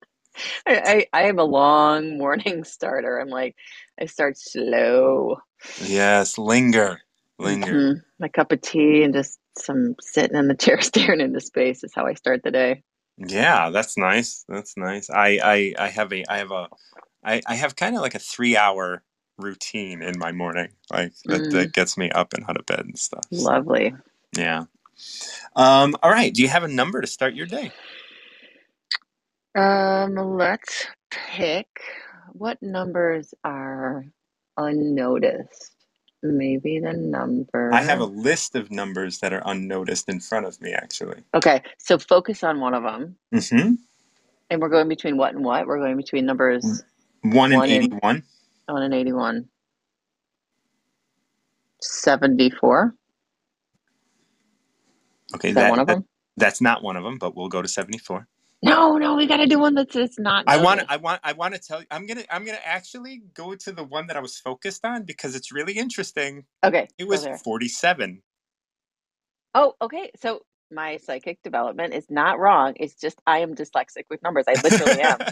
I, I, I have a long morning starter. I'm like, I start slow. Yes, linger, linger. Mhm. My cup of tea and just some sitting in the chair staring into space is how I start the day. Yeah, that's nice. That's nice. I I I have a I have a I I have kind of like a three hour routine in my morning, like that, that gets me up and out of bed and stuff. So, Lovely. yeah. Um. All right. Do you have a number to start your day? Um, let's pick what numbers are unnoticed. Maybe the number. I have a list of numbers that are unnoticed in front of me, actually. Okay, so focus on one of them. Mm-hmm. And we're going between what and what? We're going between numbers One and One and- 1 and 81. 74. Okay, Is that, one of that- them? that's not one of them, but we'll go to seventy-four. No, no, we got to do one that's it's not. I want. I want I want to tell you I'm to I'm going to actually go to the one that I was focused on because it's really interesting. Okay. It was 47. Oh, okay. So my psychic development is not wrong. It's just I am dyslexic with numbers. I literally am.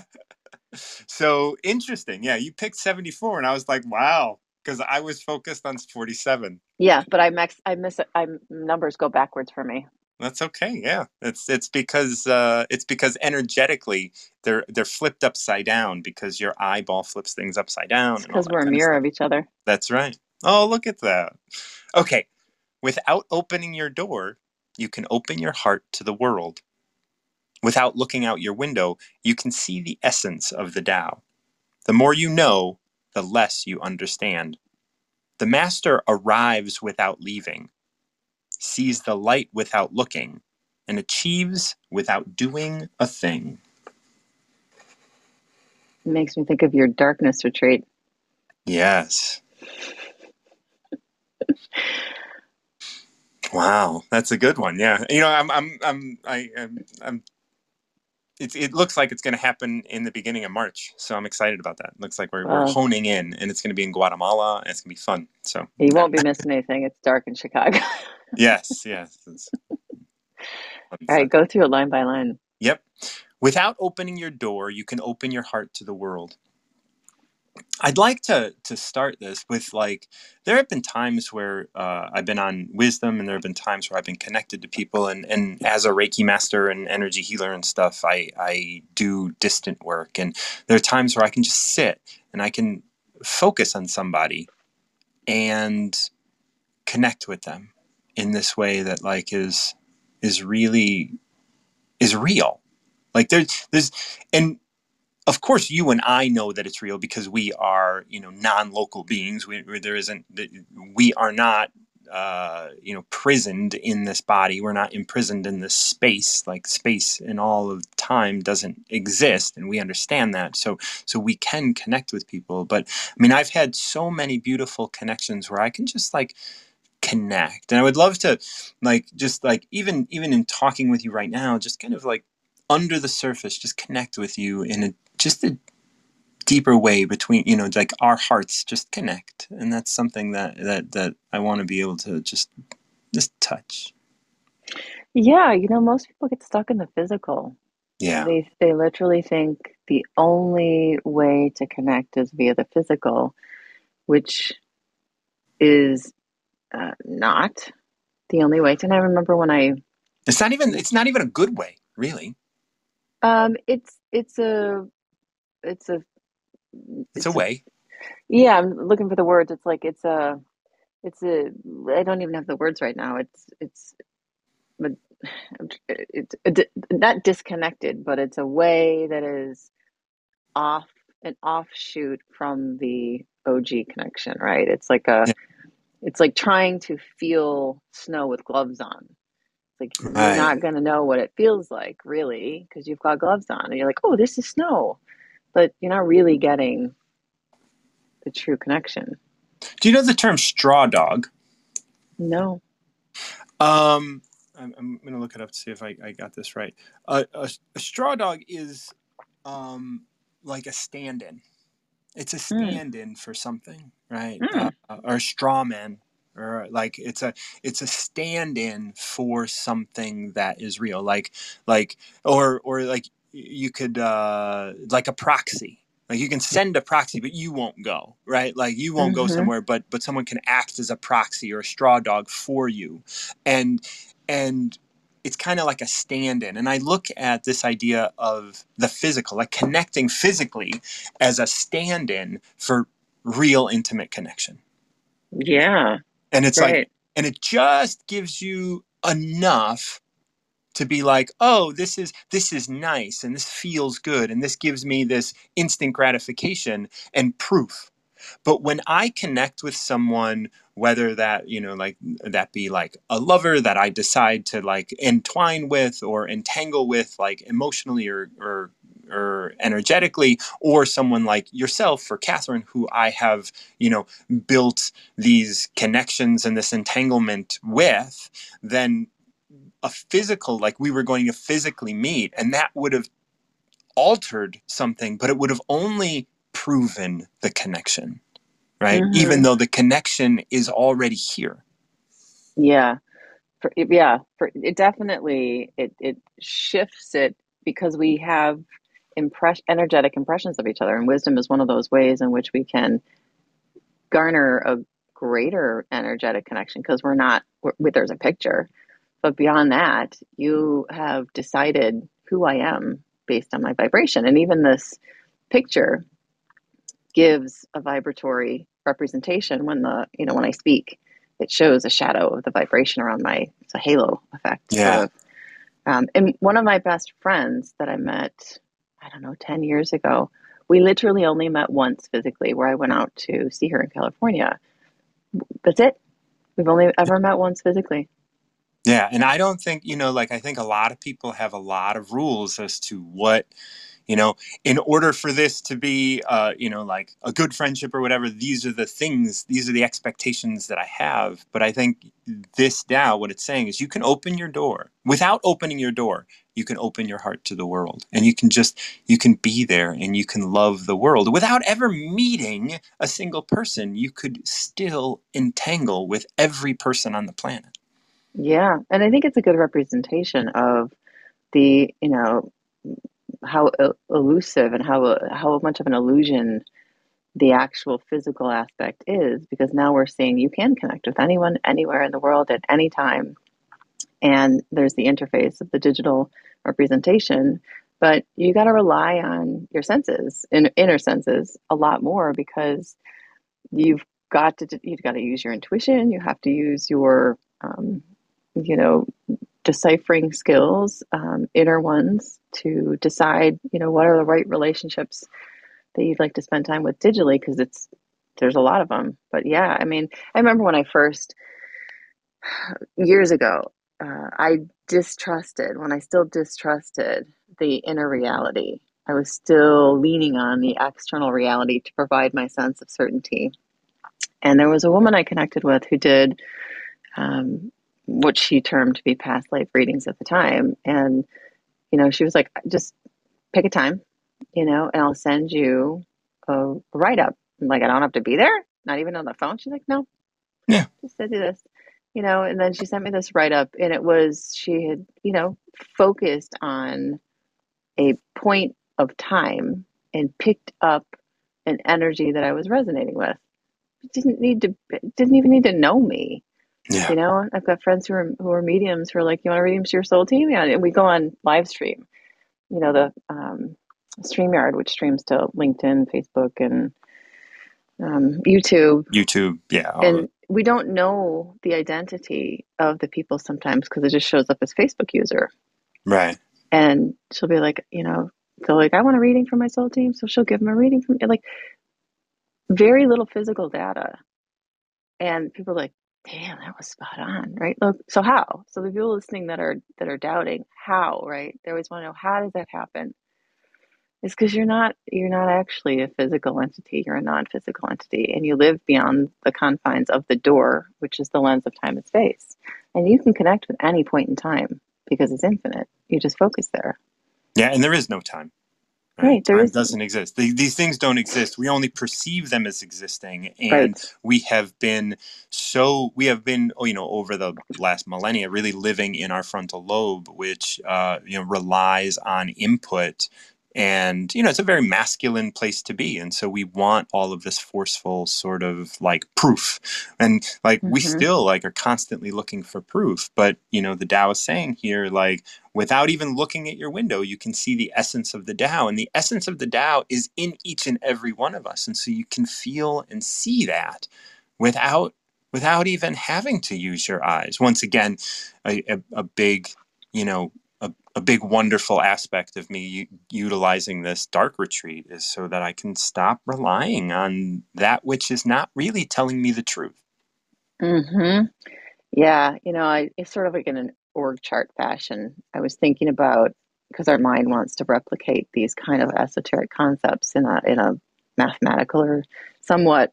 so interesting. Yeah, you picked 74 and I was like, wow, because I was focused on 47. Yeah, but I max. I miss. I numbers go backwards for me. That's okay. Yeah. It's it's because uh it's because energetically they're they're flipped upside down because your eyeball flips things upside down Because we're a kind of mirror of each other. That's right. Oh, look at that. Okay. Without opening your door, you can open your heart to the world. Without looking out your window, you can see the essence of the Tao. The more you know, the less you understand. The master arrives without leaving, sees the light without looking, and achieves without doing a thing. It makes me think of your darkness retreat. Yes. Wow, that's a good one. Yeah, you know, I'm, I'm, I'm, I, I'm, I'm it, it looks like it's going to happen in the beginning of March, so I'm excited about that. It looks like we're, we're oh. honing in, and it's going to be in Guatemala, and it's going to be fun. So You won't be missing anything. It's dark in Chicago. yes, yes. All right, go through it line by line. Yep. Without opening your door, you can open your heart to the world. I'd like to to start this with like there have been times where uh, I've been on wisdom, and there have been times where I've been connected to people, and and as a Reiki master and energy healer and stuff, I I do distant work, and there are times where I can just sit and I can focus on somebody and connect with them in this way that like is is really is real. Like there's there's and of course you and i know that it's real because we are you know non-local beings. We, there isn't we are not uh, you know prisoned in this body. We're not imprisoned in this space. Like space and all of time doesn't exist and we understand that. So so we can connect with people. But i mean i've had so many beautiful connections where i can just like connect. And i would love to like just like even even in talking with you right now just kind of like under the surface just connect with you in a just a deeper way between you know like our hearts just connect and that's something that that that i want to be able to just just touch Yeah, you know, most people get stuck in the physical. yeah They they literally think the only way to connect is via the physical, which is uh, not the only way. And I remember when I it's not even it's not even a good way really um it's it's a it's a it's a it's a way yeah, I'm looking for the words. It's like it's a it's a I don't even have the words right now. It's it's but it's not disconnected, but it's a way that is off an offshoot from the OG connection, right? It's like a yeah. it's like trying to feel snow with gloves on. Like you're not going to know what it feels like really because you've got gloves on and you're like, "Oh, this is snow." But you're not really getting the true connection. do you know the term straw dog No. um i'm, I'm gonna look it up to see if i, I got this right uh, a, a straw dog is um like a stand-in it's a Mm. stand-in for something right Mm. uh, or a straw man or like it's a it's a stand-in for something that is real like like or or like you could uh like a proxy. Like you can send a proxy but you won't go right? Like you won't go Mhm. somewhere but but someone can act as a proxy or a straw dog for you. And and it's kind of like a stand-in. And i look at this idea of the physical like connecting physically as a stand-in for real intimate connection. Yeah, and it's like and it just gives you enough to be like oh this is this is nice and this feels good and this gives me this instant gratification and proof. But when i connect with someone whether that you know like that be like a lover that i decide to like entwine with or entangle with like emotionally or or or energetically or someone like yourself or Kathryn who i have you know built these connections and this entanglement with then a physical like we were going to physically meet and that would have altered something but it would have only proven the connection right even Mhm. though the connection is already here Yeah. For, yeah, for it definitely it it shifts it because we have impress energetic impressions of each other, and wisdom is one of those ways in which we can garner a greater energetic connection because we're not with there's a picture, but beyond that, you have decided who I am based on my vibration, and even this picture gives a vibratory representation when the you know when I speak, it shows a shadow of the vibration around my it's a halo effect. yeah. of um, and one of my best friends that I met, I don't know, 10 years ago, we literally only met once physically, where I went out to see her in California. That's it. We've only ever met once physically. yeah and i don't think you know like i think a lot of people have a lot of rules as to what you know in order for this to be uh you know like a good friendship or whatever these are the things these are the expectations that i have. But i think this dao what it's saying is you can open your door. Without opening your door you can open your heart to the world. And you can just you can be there and you can love the world. Without ever meeting a single person you could still entangle with every person on the planet. Yeah. And I think it's a good representation of the, you know, how elusive and how how much of an illusion the actual physical aspect is because now we're seeing you can connect with anyone anywhere in the world at any time. And there's the interface of the digital representation but you got to rely on your senses in, inner senses a lot more because you've got to you've got to use your intuition you have to use your um, you know deciphering skills um, inner ones to decide you know what are the right relationships that you'd like to spend time with digitally because it's there's a lot of them but yeah i mean i remember when i first years ago uh, I distrusted, when I still distrusted the inner reality, I was still leaning on the external reality to provide my sense of certainty. And there was a woman I connected with who did um, what she termed to be past life readings at the time. And, you know, she was like, just pick a time, you know, and I'll send you a write up. Like, I don't have to be there, not even on the phone. She's like, no. Yeah. Just send you this you know, and then she sent me this write up, and it was she had, you know, focused on a point of time and picked up an energy that I was resonating with. didn't need to, didn't even need to know me. Yeah. You know, I've got friends who are who are mediums who are like, "You want to read to your soul team?" Yeah, and we go on live stream. You know, the um, Streamyard, which streams to LinkedIn, Facebook, and um, YouTube. YouTube, yeah. And we don't know the identity of the people sometimes because it just shows up as Facebook user. Right. And she'll be like, you know, they're like, I want a reading from my soul team. So she'll give them a reading from like very little physical data. And people are like, damn, that was spot on, right? Look, so how? So the people listening that are that are doubting, how, right? They always want to know how does that happen? is because you're not you're not actually a physical entity you're a non-physical entity and you live beyond the confines of the door which is the lens of time and space and you can connect with any point in time because it's infinite you just focus there yeah and there is no time right, there time is... doesn't exist these things don't exist we only perceive them as existing and right. we have been so we have been oh, you know over the last millennia really living in our frontal lobe which uh, you know relies on input and you know it's a very masculine place to be and so we want all of this forceful sort of like proof and like mm-hmm. we still like are constantly looking for proof but you know the Tao is saying here like without even looking at your window you can see the essence of the Tao and the essence of the Tao is in each and every one of us and so you can feel and see that without without even having to use your eyes once again a, a, a big you know a big wonderful aspect of me u- utilizing this dark retreat is so that I can stop relying on that which is not really telling me the truth. Hmm. Yeah. You know, I it's sort of like in an org chart fashion. I was thinking about because our mind wants to replicate these kind of esoteric concepts in a in a mathematical or somewhat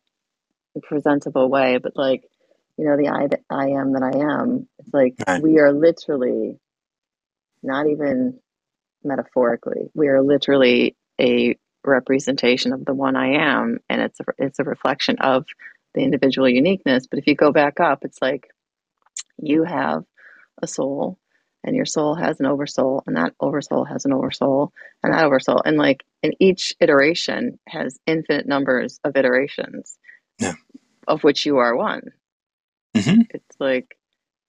presentable way, but like you know the I that I am that I am. It's like right. we are literally not even metaphorically. We are literally a representation of the one I am, and it's a, it's a reflection of the individual uniqueness. But if you go back up, it's like you have a soul, and your soul has an oversoul, and that oversoul has an oversoul, and that oversoul, and like, in each iteration has infinite numbers of iterations, yeah. of which you are one. Mm-hmm. It's like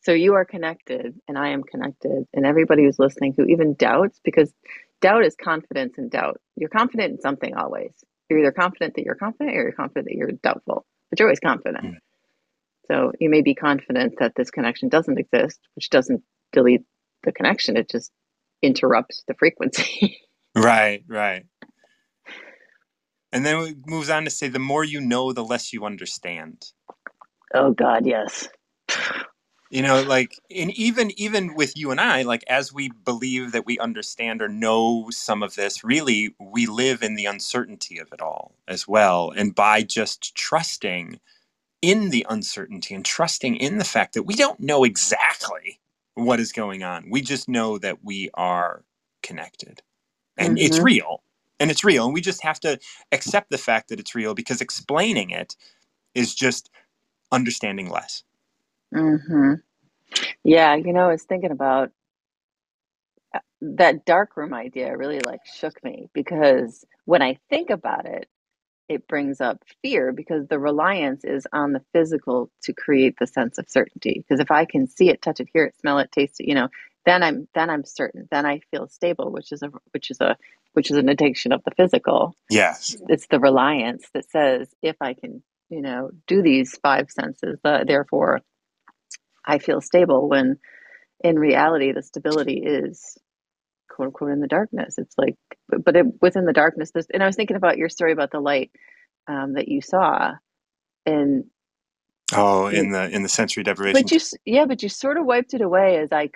so you are connected, and I am connected, and everybody who's listening who even doubts, because doubt is confidence and doubt. You're confident in something always. You're either confident that you're confident or you're confident that you're doubtful, but you're always confident. Mm. So you may be confident that this connection doesn't exist, which doesn't delete the connection, it just interrupts the frequency. right, right. And then it moves on to say the more you know, the less you understand. Oh, God, yes you know like and even even with you and i like as we believe that we understand or know some of this really we live in the uncertainty of it all as well. And by just trusting in the uncertainty and trusting in the fact that we don't know exactly what is going on we just know that we are connected. And mm-hmm. it's real. And it's real. And we just have to accept the fact that it's real because explaining it is just understanding less hmm Yeah, you know, I was thinking about uh, that dark room idea really like shook me because when I think about it, it brings up fear because the reliance is on the physical to create the sense of certainty. Because if I can see it, touch it, hear it, smell it, taste it, you know, then I'm then I'm certain. Then I feel stable, which is a which is a which is an addiction of the physical. Yes. It's the reliance that says if I can, you know, do these five senses, uh, therefore I feel stable. When in reality, the stability is quote unquote in the darkness. It's like, but it, within the darkness, this, and I was thinking about your story about the light um, that you saw, and oh, in the in the sensory deprivation. But you, yeah, but you sort of wiped it away as I,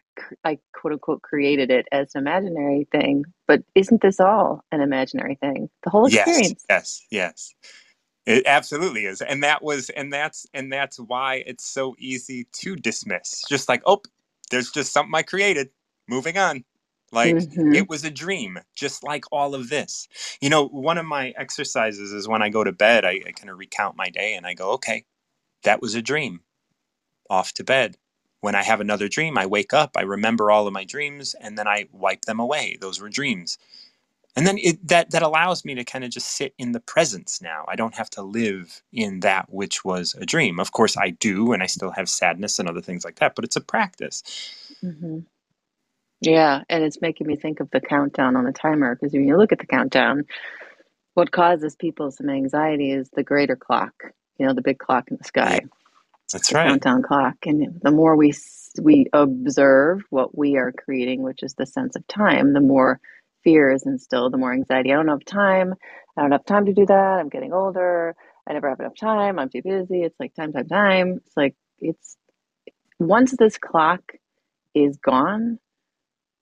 I quote unquote created it as an imaginary thing. But isn't this all an imaginary thing? The whole experience. Yes, yes, yes. It absolutely is, and that was, and that's, and that's why it's so easy to dismiss. Just like, oh, there's just something I created. Moving on. Like mm-hmm. it was a dream, just like all of this. You know, one of my exercises is when I go to bed, I, I kind of recount my day and I go, okay, that was a dream. Off to bed. When I have another dream, I wake up, I remember all of my dreams, and then I wipe them away. Those were dreams. And then it, that that allows me to kind of just sit in the presence now. I don't have to live in that which was a dream. Of course, I do, and I still have sadness and other things like that. But it's a practice. Mm-hmm. Yeah, and it's making me think of the countdown on the timer because when you look at the countdown, what causes people some anxiety is the greater clock, you know, the big clock in the sky. That's the right. Countdown clock, and the more we we observe what we are creating, which is the sense of time, the more fear is instilled, the more anxiety. I don't have time. I don't have time to do that. I'm getting older. I never have enough time. I'm too busy. It's like time, time, time. It's like it's once this clock is gone,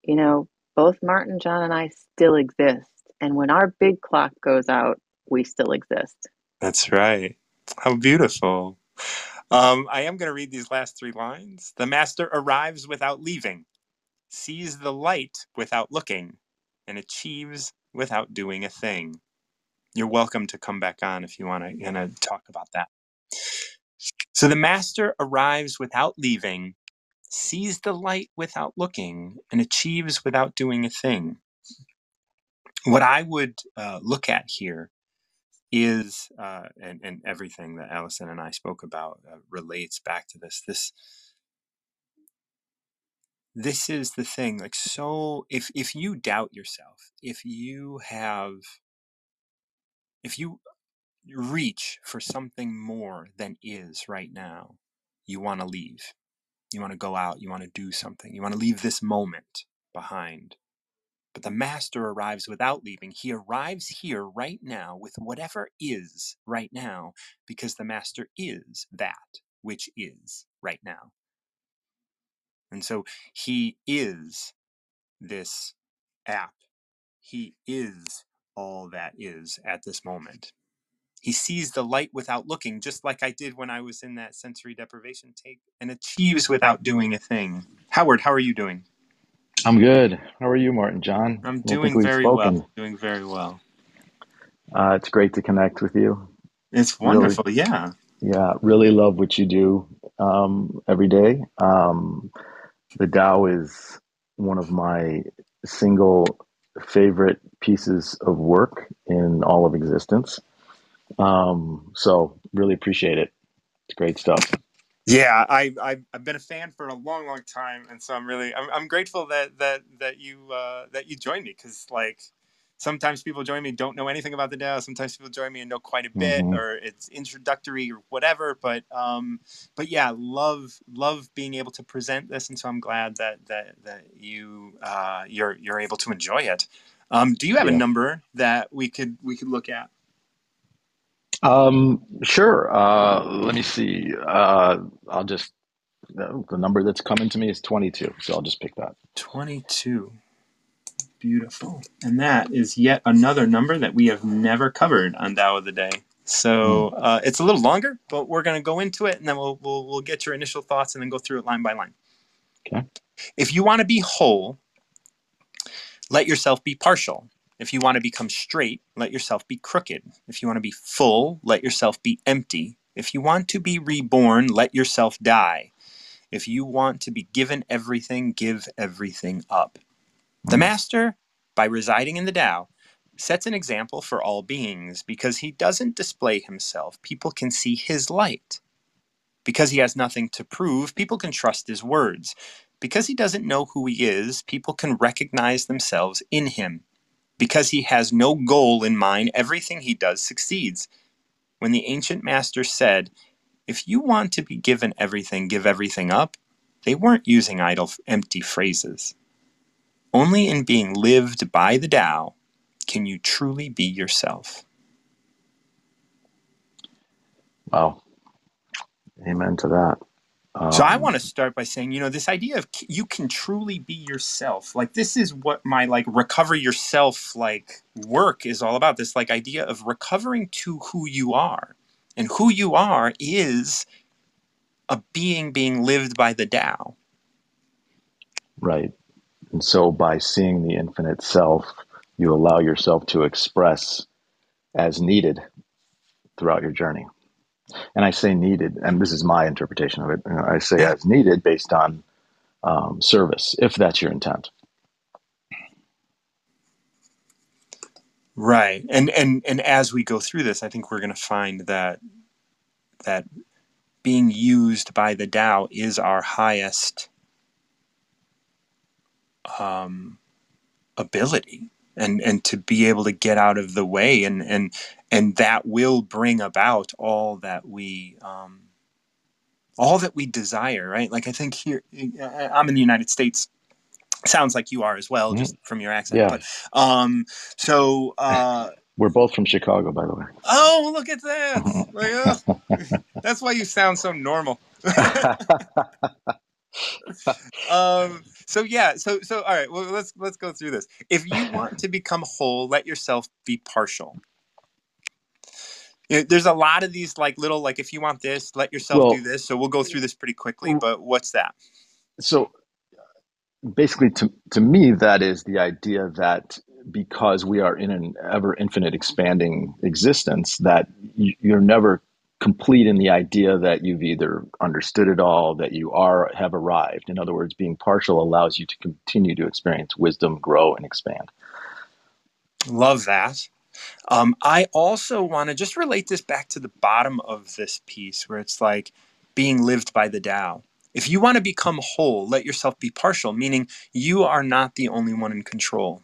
you know, both Martin, John, and I still exist. And when our big clock goes out, we still exist. That's right. How beautiful. Um, I am going to read these last three lines. The master arrives without leaving, sees the light without looking, and achieves without doing a thing. You're welcome to come back on if you want to talk about that. So the master arrives without leaving, sees the light without looking, and achieves without doing a thing. What I would uh, look at here is, uh, and, and everything that Allison and I spoke about uh, relates back to this. This this is the thing like so if if you doubt yourself if you have if you reach for something more than is right now you want to leave you want to go out, you want to do something, you want to leave this moment behind. But the master arrives without leaving. He arrives here right now with whatever is right now because the master is that which is right now. And so he is this app. He is all that is at this moment. He sees the light without looking, just like I did when I was in that sensory deprivation take, and achieves without doing a thing. Howard, how are you doing? I'm good. How are you, Martin John? I'm doing very spoken. well. Doing very well. Uh, it's great to connect with you. It's wonderful. Really, yeah. Yeah. Really love what you do um, every day. Um, the Tao is one of my single favorite pieces of work in all of existence. Um, so really appreciate it. It's great stuff. Yeah, I, I have been a fan for a long, long time, and so I'm really I'm, I'm grateful that that that you uh, that you joined me because like sometimes people join me don't know anything about the Tao. Sometimes people join me and know quite a bit, mm-hmm. or it's introductory or whatever. But um, but yeah, love love being able to present this, and so I'm glad that that that you uh, you're you're able to enjoy it. Um, do you have yeah. a number that we could we could look at? Um, sure. Uh, let me see. Uh, I'll just the number that's coming to me is 22, so I'll just pick that. 22. Beautiful. And that is yet another number that we have never covered on Tao of the Day. So hmm. uh, it's a little longer, but we're going to go into it and then we'll, we'll, we'll get your initial thoughts and then go through it line by line. Okay. If you want to be whole, let yourself be partial. If you want to become straight, let yourself be crooked. If you want to be full, let yourself be empty. If you want to be reborn, let yourself die. If you want to be given everything, give everything up. The hmm. master, by residing in the Tao, sets an example for all beings because he doesn't display himself. People can see his light. Because he has nothing to prove, people can trust his words. Because he doesn't know who he is, people can recognize themselves in him. Because he has no goal in mind, everything he does succeeds. When the ancient master said, If you want to be given everything, give everything up, they weren't using idle, empty phrases. Only in being lived by the Tao can you truly be yourself. Wow. Amen to that. Um, so I want to start by saying, you know, this idea of you can truly be yourself. Like this is what my like recover yourself like work is all about. This like idea of recovering to who you are. And who you are is a being being lived by the Tao. Right. And so by seeing the infinite self, you allow yourself to express as needed throughout your journey. And I say needed, and this is my interpretation of it. I say yeah. as needed based on um, service, if that's your intent. Right, and and and as we go through this, I think we're going to find that that being used by the Tao is our highest um, ability and and to be able to get out of the way and and and that will bring about all that we um, all that we desire right? Like i think here i'm in the united states. Sounds like you are as well just from your accent yeah. but um so uh we're both from chicago by the way. Oh look at that. Like, oh, that's why you sound so normal. Um so yeah so so all right well let's let's go through this. If you want to become whole let yourself be partial. You know, there's a lot of these like little like if you want this let yourself well, do this. So we'll go through this pretty quickly mm. but what's that? So basically to to me that is the idea that because we are in an ever infinite expanding existence that you're never complete in the idea that you've either understood it all, that you are have arrived. In other words, being partial allows you to continue to experience wisdom, grow, and expand. Love that. Um, I also want to just relate this back to the bottom of this piece where it's like being lived by the Tao. If you want to become whole, let yourself be partial, meaning you are not the only one in control.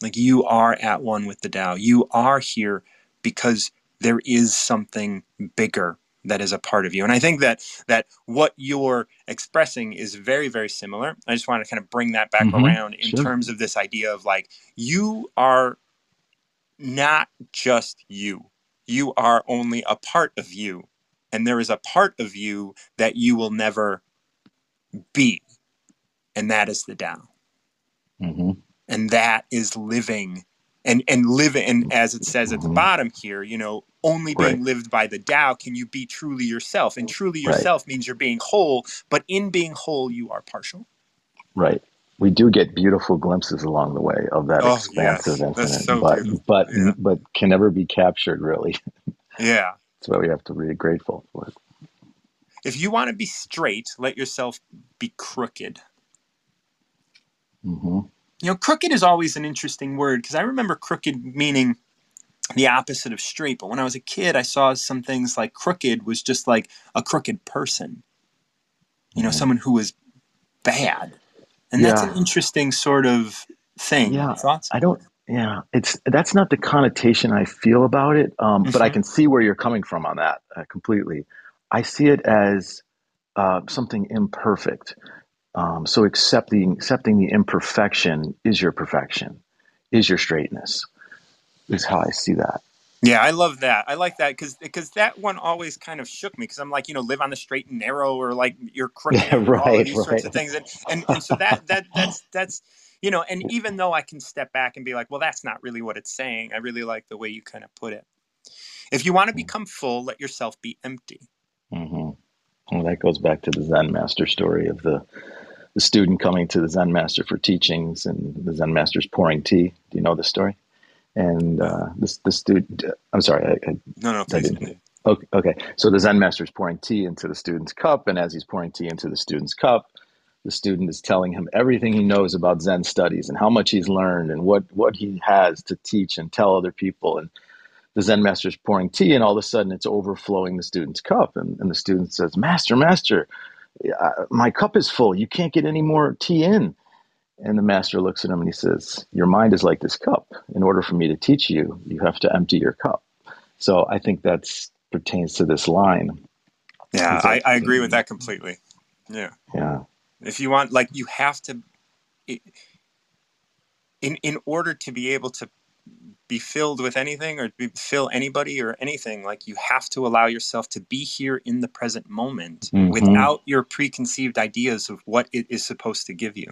Like you are at one with the Tao. You are here because there is something bigger that is a part of you and i think that that what you're expressing is very very similar i just want to kind of bring that back mm-hmm. around in sure. terms of this idea of like you are not just you you are only a part of you and there is a part of you that you will never be and that is the Tao mm-hmm. and that is living and and living and as it says at the bottom here you know only being right. lived by the Tao can you be truly yourself. And truly yourself right. means you're being whole, but in being whole, you are partial. Right. We do get beautiful glimpses along the way of that oh, expansive yes. infinite, so but beautiful. but yeah. but can never be captured really. Yeah. That's why we have to be grateful for it. If you want to be straight, let yourself be crooked. Mm-hmm. You know, crooked is always an interesting word because I remember crooked meaning the opposite of straight. But when I was a kid, I saw some things like crooked was just like a crooked person, you know, mm-hmm. someone who was bad. And that's an interesting sort of thing. Yeah. Thoughts? I don't, yeah, it's that's not the connotation I feel about it, um, mm-hmm. but I mm-hmm. can see where you're coming from on that uh, completely. I see it as uh, something imperfect. Um, so accepting accepting the imperfection is your perfection, is your straightness is how I see that. Yeah, I love that. I like that because because that one always kind of shook me because I'm like, you know, live on the straight and narrow or like you're crooked yeah, right, all these right. sorts of things. And, and and so that that that's that's you know, and even though I can step back and be like, well, that's not really what it's saying. I really like the way you kind of put it. If you want to mm. become full, let yourself be empty. Mm-hmm. Well, that goes back to the Zen master story of the the student coming to the Zen master for teachings, and the Zen master's pouring tea. Do you know the story? and uh, this the student. I'm sorry. I, I, no, no, please. Okay, okay. So the Zen master is pouring tea into the student's cup, and as he's pouring tea into the student's cup, the student is telling him everything he knows about Zen studies and how much he's learned and what, what he has to teach and tell other people. And the Zen master is pouring tea, and all of a sudden it's overflowing the student's cup. And, and the student says, Master, Master, my cup is full. You can't get any more tea in. And the master looks at him and he says, Your mind is like this cup. In order for me to teach you, you have to empty your cup. So I think that pertains to this line. Yeah, I, I agree with that mm-hmm. completely. Yeah. Yeah. If you want, like, you have to, in in order to be able to be filled with anything or be, fill anybody or anything, like you have to allow yourself to be here in the present moment mm-hmm. without your preconceived ideas of what it is supposed to give you.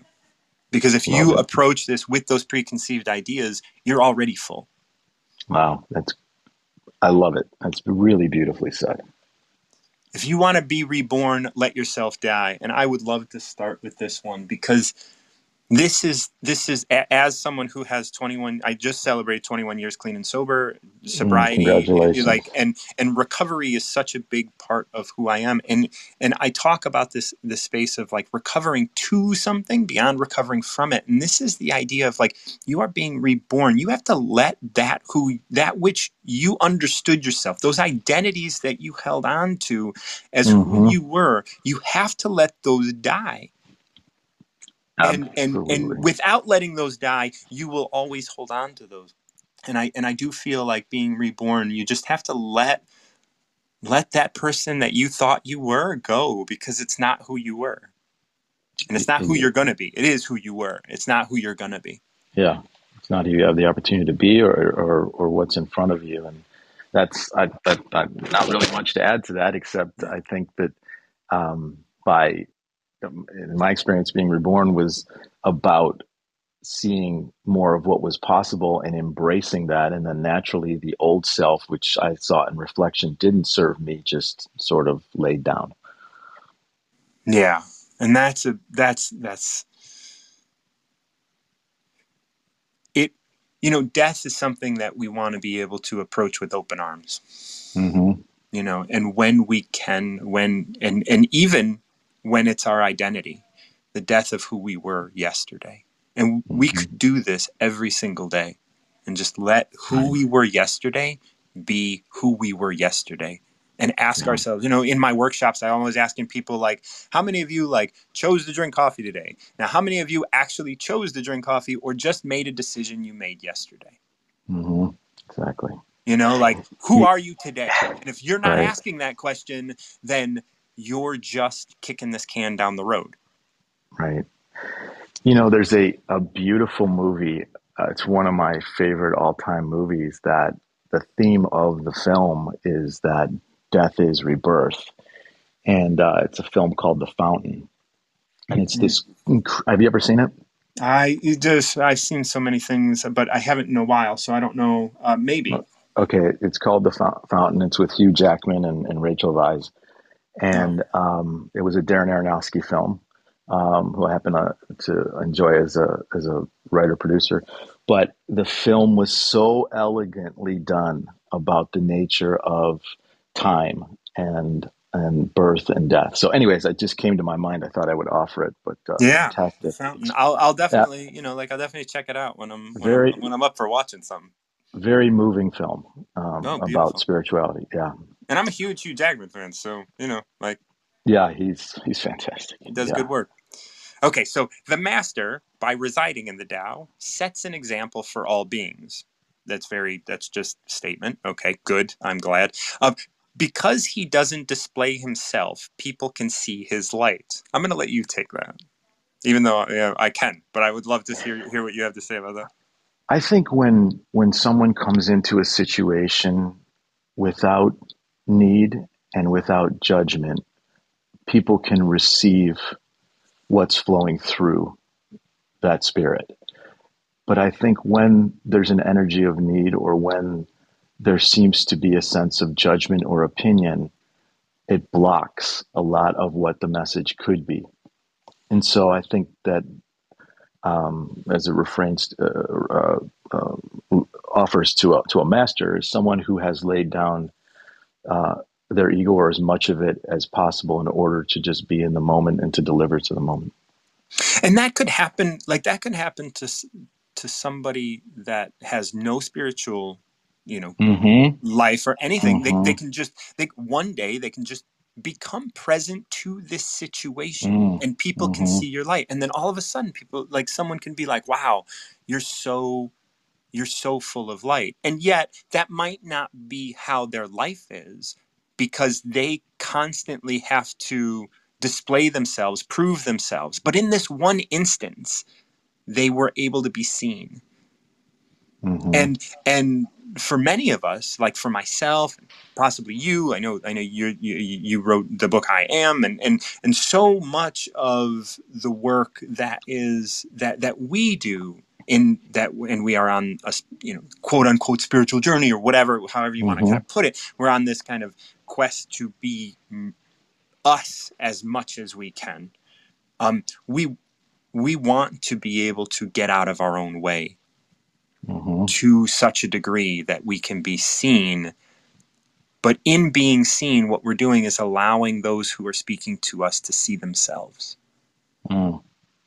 Because if Love you it. approach this with those preconceived ideas, you're already full. Wow, that's I love it. That's really beautifully said. If you want to be reborn, let yourself die. And I would love to start with this one because this is this is as someone who has 21 i just celebrated 21 years clean and sober mm, sobriety mm, like and and recovery is such a big part of who i am. And and i talk about this this space of like recovering to something beyond recovering from it. And this is the idea of like you are being reborn. You have to let that who that which you understood yourself those identities that you held on to as mm-hmm. who you were you have to let those die and and and without letting those die you will always hold on to those. And i and i do feel like being reborn you just have to let let that person that you thought you were go because it's not who you were. And it's not who you're going to be. It is who you were. It's not who you're going to be. Yeah. It's not who you have the opportunity to be or or, or what's in front of you. And that's I, I, I not really much to add to that except i think that um, by in my experience, being reborn was about seeing more of what was possible and embracing that. And then naturally, the old self, which I saw in reflection, didn't serve me, just sort of laid down. Yeah. And that's a, that's, that's, it, you know, death is something that we want to be able to approach with open arms. Mm-hmm. You know, and when we can, when, and, and even when it's our identity, the death of who we were yesterday. And we mm-hmm. could do this every single day and just let who we were yesterday be who we were yesterday and ask yeah. ourselves you know in my workshops i always asking people like how many of you like chose to drink coffee today now how many of you actually chose to drink coffee or just made a decision you made yesterday mm-hmm. exactly you know like who are you today and if you're not right. asking that question then you're just kicking this can down the road. Right. You know, there's a, a beautiful movie. Uh, it's one of my favorite all time movies that the theme of the film is that death is rebirth. And uh, it's a film called The Fountain. And it's this. Have you ever seen it? I just I've seen so many things, but I haven't in a while, so I don't know. Uh, maybe. Okay, it's called The Fountain. It's with Hugh Jackman and, and Rachel Weisz and um, it was a Darren Aronofsky film, um, who I happen to, to enjoy as a as a writer producer. But the film was so elegantly done about the nature of time and and birth and death. So, anyways, it just came to my mind. I thought I would offer it, but uh, yeah, fantastic. I'll I'll definitely yeah. you know like I'll definitely check it out when I'm when, very, I'm, when I'm up for watching something. Very moving film um, oh, about spirituality. Yeah, and I'm a huge Hugh Jackman fan, so you know, like, yeah, he's he's fantastic. He does yeah. good work. Okay, so the master, by residing in the Tao, sets an example for all beings. That's very. That's just statement. Okay, good. I'm glad. Um, because he doesn't display himself, people can see his light. I'm going to let you take that, even though yeah, I can. But I would love to hear hear what you have to say about that. I think when when someone comes into a situation without need and without judgment, people can receive what's flowing through that spirit. But I think when there's an energy of need or when there seems to be a sense of judgment or opinion, it blocks a lot of what the message could be. And so I think that um, as it refrains, uh, uh, uh, offers to a, to a master is someone who has laid down uh, their ego or as much of it as possible in order to just be in the moment and to deliver to the moment. and that could happen like that could happen to to somebody that has no spiritual you know mm-hmm. life or anything mm-hmm. they, they can just they one day they can just become present to this situation mm. and people mm-hmm. can see your light and then all of a sudden people like someone can be like wow you're so you're so full of light and yet that might not be how their life is because they constantly have to display themselves, prove themselves. But in this one instance, they were able to be seen. Mm-hmm. And and for many of us, like for myself, possibly you, I know I know you you you wrote the book I Am, and and and so much of the work that is that that we do in that and we are on a you know quote unquote spiritual journey or whatever however you mm-hmm. want to kind of put it we're on this kind of quest to be us as much as we can. Um, we we want to be able to get out of our own way mm-hmm. to such a degree that we can be seen. But in being seen, what we're doing is allowing those who are speaking to us to see themselves. Mm.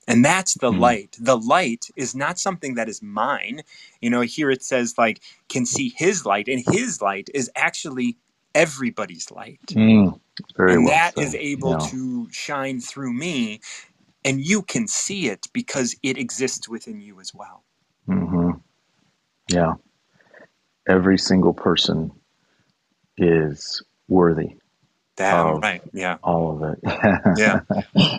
And that's the mm. light. The light is not something that is mine. You know, here it says, like, can see his light, and his light is actually everybody's light. Mm, and well that said. is able yeah. to shine through me, and you can see it because it exists within you as well. Mm-hmm. Yeah. Every single person is worthy. Damn right. Yeah. All of it. yeah.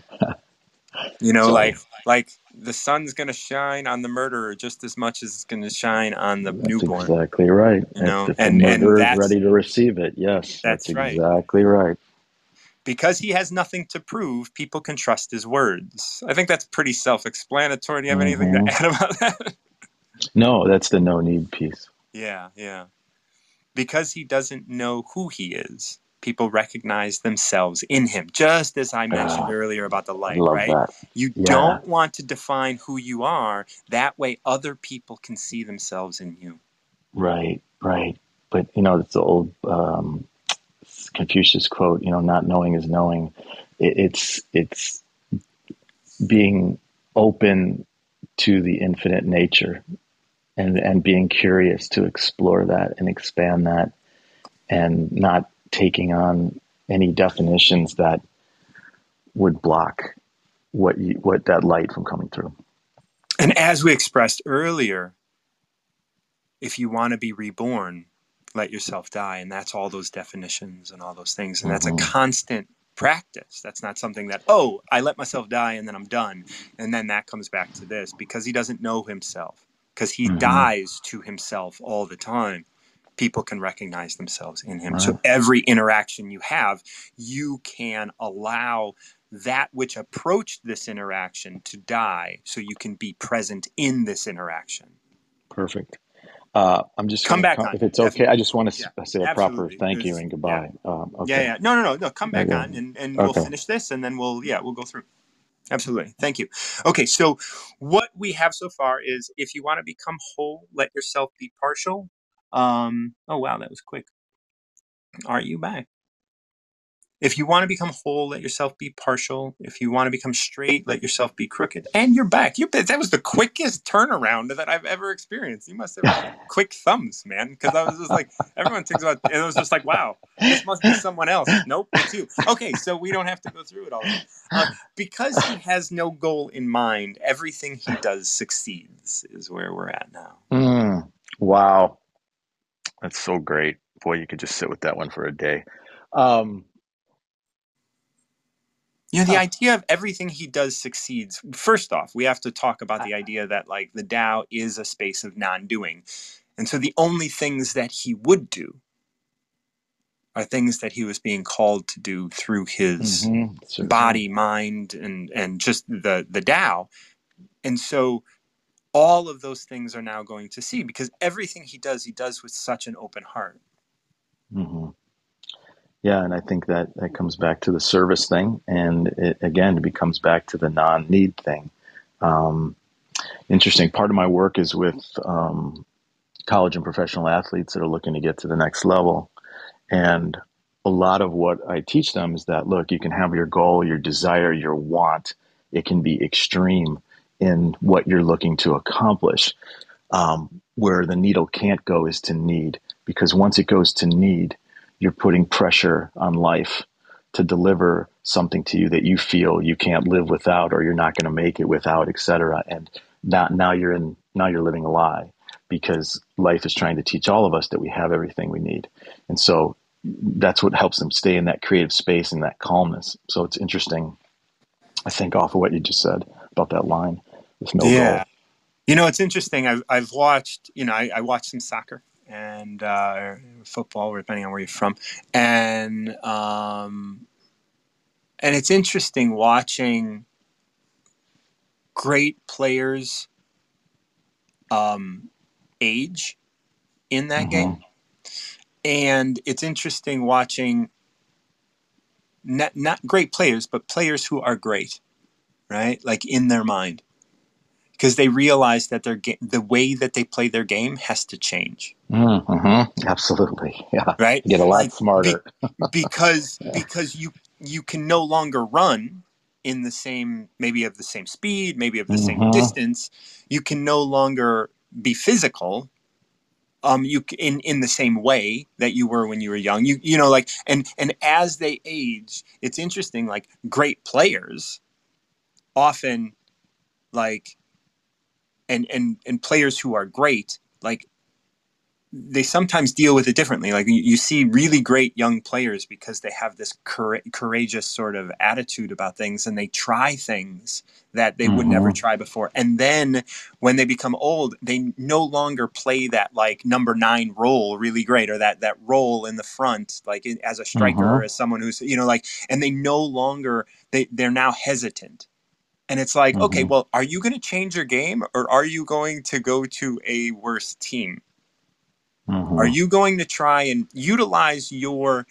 You know, so, like like the sun's going to shine on the murderer just as much as it's going to shine on the that's newborn. Exactly right. You know, if and, the murderer and is ready to receive it. Yes, that's, that's right. exactly right. Because he has nothing to prove, people can trust his words. I think that's pretty self-explanatory. Do you have mm-hmm. anything to mm-hmm. add about that? no, that's the no need piece. Yeah, yeah. Because he doesn't know who he is people recognize themselves in him just as i mentioned uh, earlier about the light right that. you yeah. don't want to define who you are that way other people can see themselves in you right right but you know it's the old um, confucius quote you know not knowing is knowing it, it's it's being open to the infinite nature and and being curious to explore that and expand that and not taking on any definitions that would block what you, what that light from coming through. And as we expressed earlier, if you want to be reborn, let yourself die, and that's all those definitions and all those things, and mm-hmm. that's a mm-hmm. constant practice. That's not something that oh, I let myself die and then I'm done, and then that comes back to this because he doesn't know himself because he mm-hmm. dies to himself all the time people can recognize themselves in him. Right. So every interaction you have, you can allow that which approached this interaction to die so you can be present in this interaction. Perfect. Uh, I'm just come back come, on. If it's okay, I just want to yeah, say a proper thank you and goodbye. Yeah. Um, okay. yeah, yeah. No, no, no, no. Come back okay. on and, and okay. we'll finish this and then we'll, yeah, we'll go through. Absolutely. Thank you. Okay, so what we have so far is if you want to become whole, let yourself be partial. Um, oh, wow, that was quick. Are you back? If you want to become whole, let yourself be partial. If you want to become straight, let yourself be crooked. And you're back. You that was the quickest turnaround that I've ever experienced. You must have quick thumbs, man. Because I was just like, everyone thinks about. It was just like, wow, this must be someone else. Nope, it's you. Okay, so we don't have to go through it all. Uh, because he has no goal in mind, everything he does succeeds. Is where we're at now. Mm, wow. That's so great. Boy, you could just sit with that one for a day. Um, you know, the uh, idea of everything he does succeeds. First off, we have to talk about the idea that like the Tao is a space of non-doing. And so the only things that he would do are things that he was being called to do through his mm-hmm, body, mind, and and just the the Tao. And so all of those things are now going to see because everything he does, he does with such an open heart. Mm-hmm. Yeah, and I think that that comes back to the service thing, and it, again, it becomes back to the non-need thing. Um, interesting. Part of my work is with um, college and professional athletes that are looking to get to the next level, and a lot of what I teach them is that look, you can have your goal, your desire, your want, it can be extreme in what you're looking to accomplish. Um, where the needle can't go is to need, because once it goes to need, you're putting pressure on life to deliver something to you that you feel you can't live without or you're not going to make it without etc and now, now you're in now you're living a lie because life is trying to teach all of us that we have everything we need. And so that's what helps them stay in that creative space and that calmness. So it's interesting i think off of what you just said about that line no yeah. goal you know it's interesting i've, I've watched you know I, I watched some soccer and uh, football, depending on where you're from, and um, and it's interesting watching great players um, age in that mm-hmm. game, and it's interesting watching not not great players, but players who are great, right? Like in their mind because they realize that their ga- the way that they play their game has to change. Mm-hmm. Absolutely, yeah. Right, get a lot like, smarter be, because yeah. because you you can no longer run in the same maybe of the same speed, maybe of the mm-hmm. same distance. You can no longer be physical. Um, you in in the same way that you were when you were young. You you know like and and as they age, it's interesting. Like great players often like and and and players who are great like they sometimes deal with it differently like you, you see really great young players because they have this courageous sort of attitude about things and they try things that they mm-hmm. would never mm-hmm. try before and then when they become old they no longer play that like number nine role really great or that that role in the front like as a striker mm-hmm. or as someone who's you know like and they no longer they they're now hesitant and it's like, mm-hmm. okay, well, are you going to change your game or are you going to go to a worse team? Mm-hmm. Are you going to try and utilize your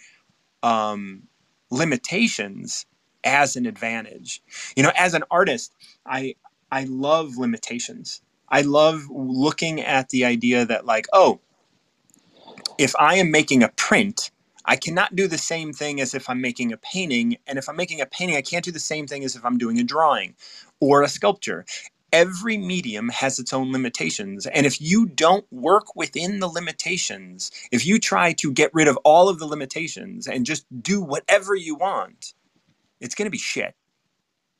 um, limitations as an advantage? You know, as an artist, I I love limitations. I love looking at the idea that like, oh, if I am making a print, I cannot do the same thing as if I'm making a painting. And if I'm making a painting, I can't do the same thing as if I'm doing a drawing or a sculpture. Every medium has its own limitations. And if you don't work within the limitations, if you try to get rid of all of the limitations and just do whatever you want, it's going to be shit.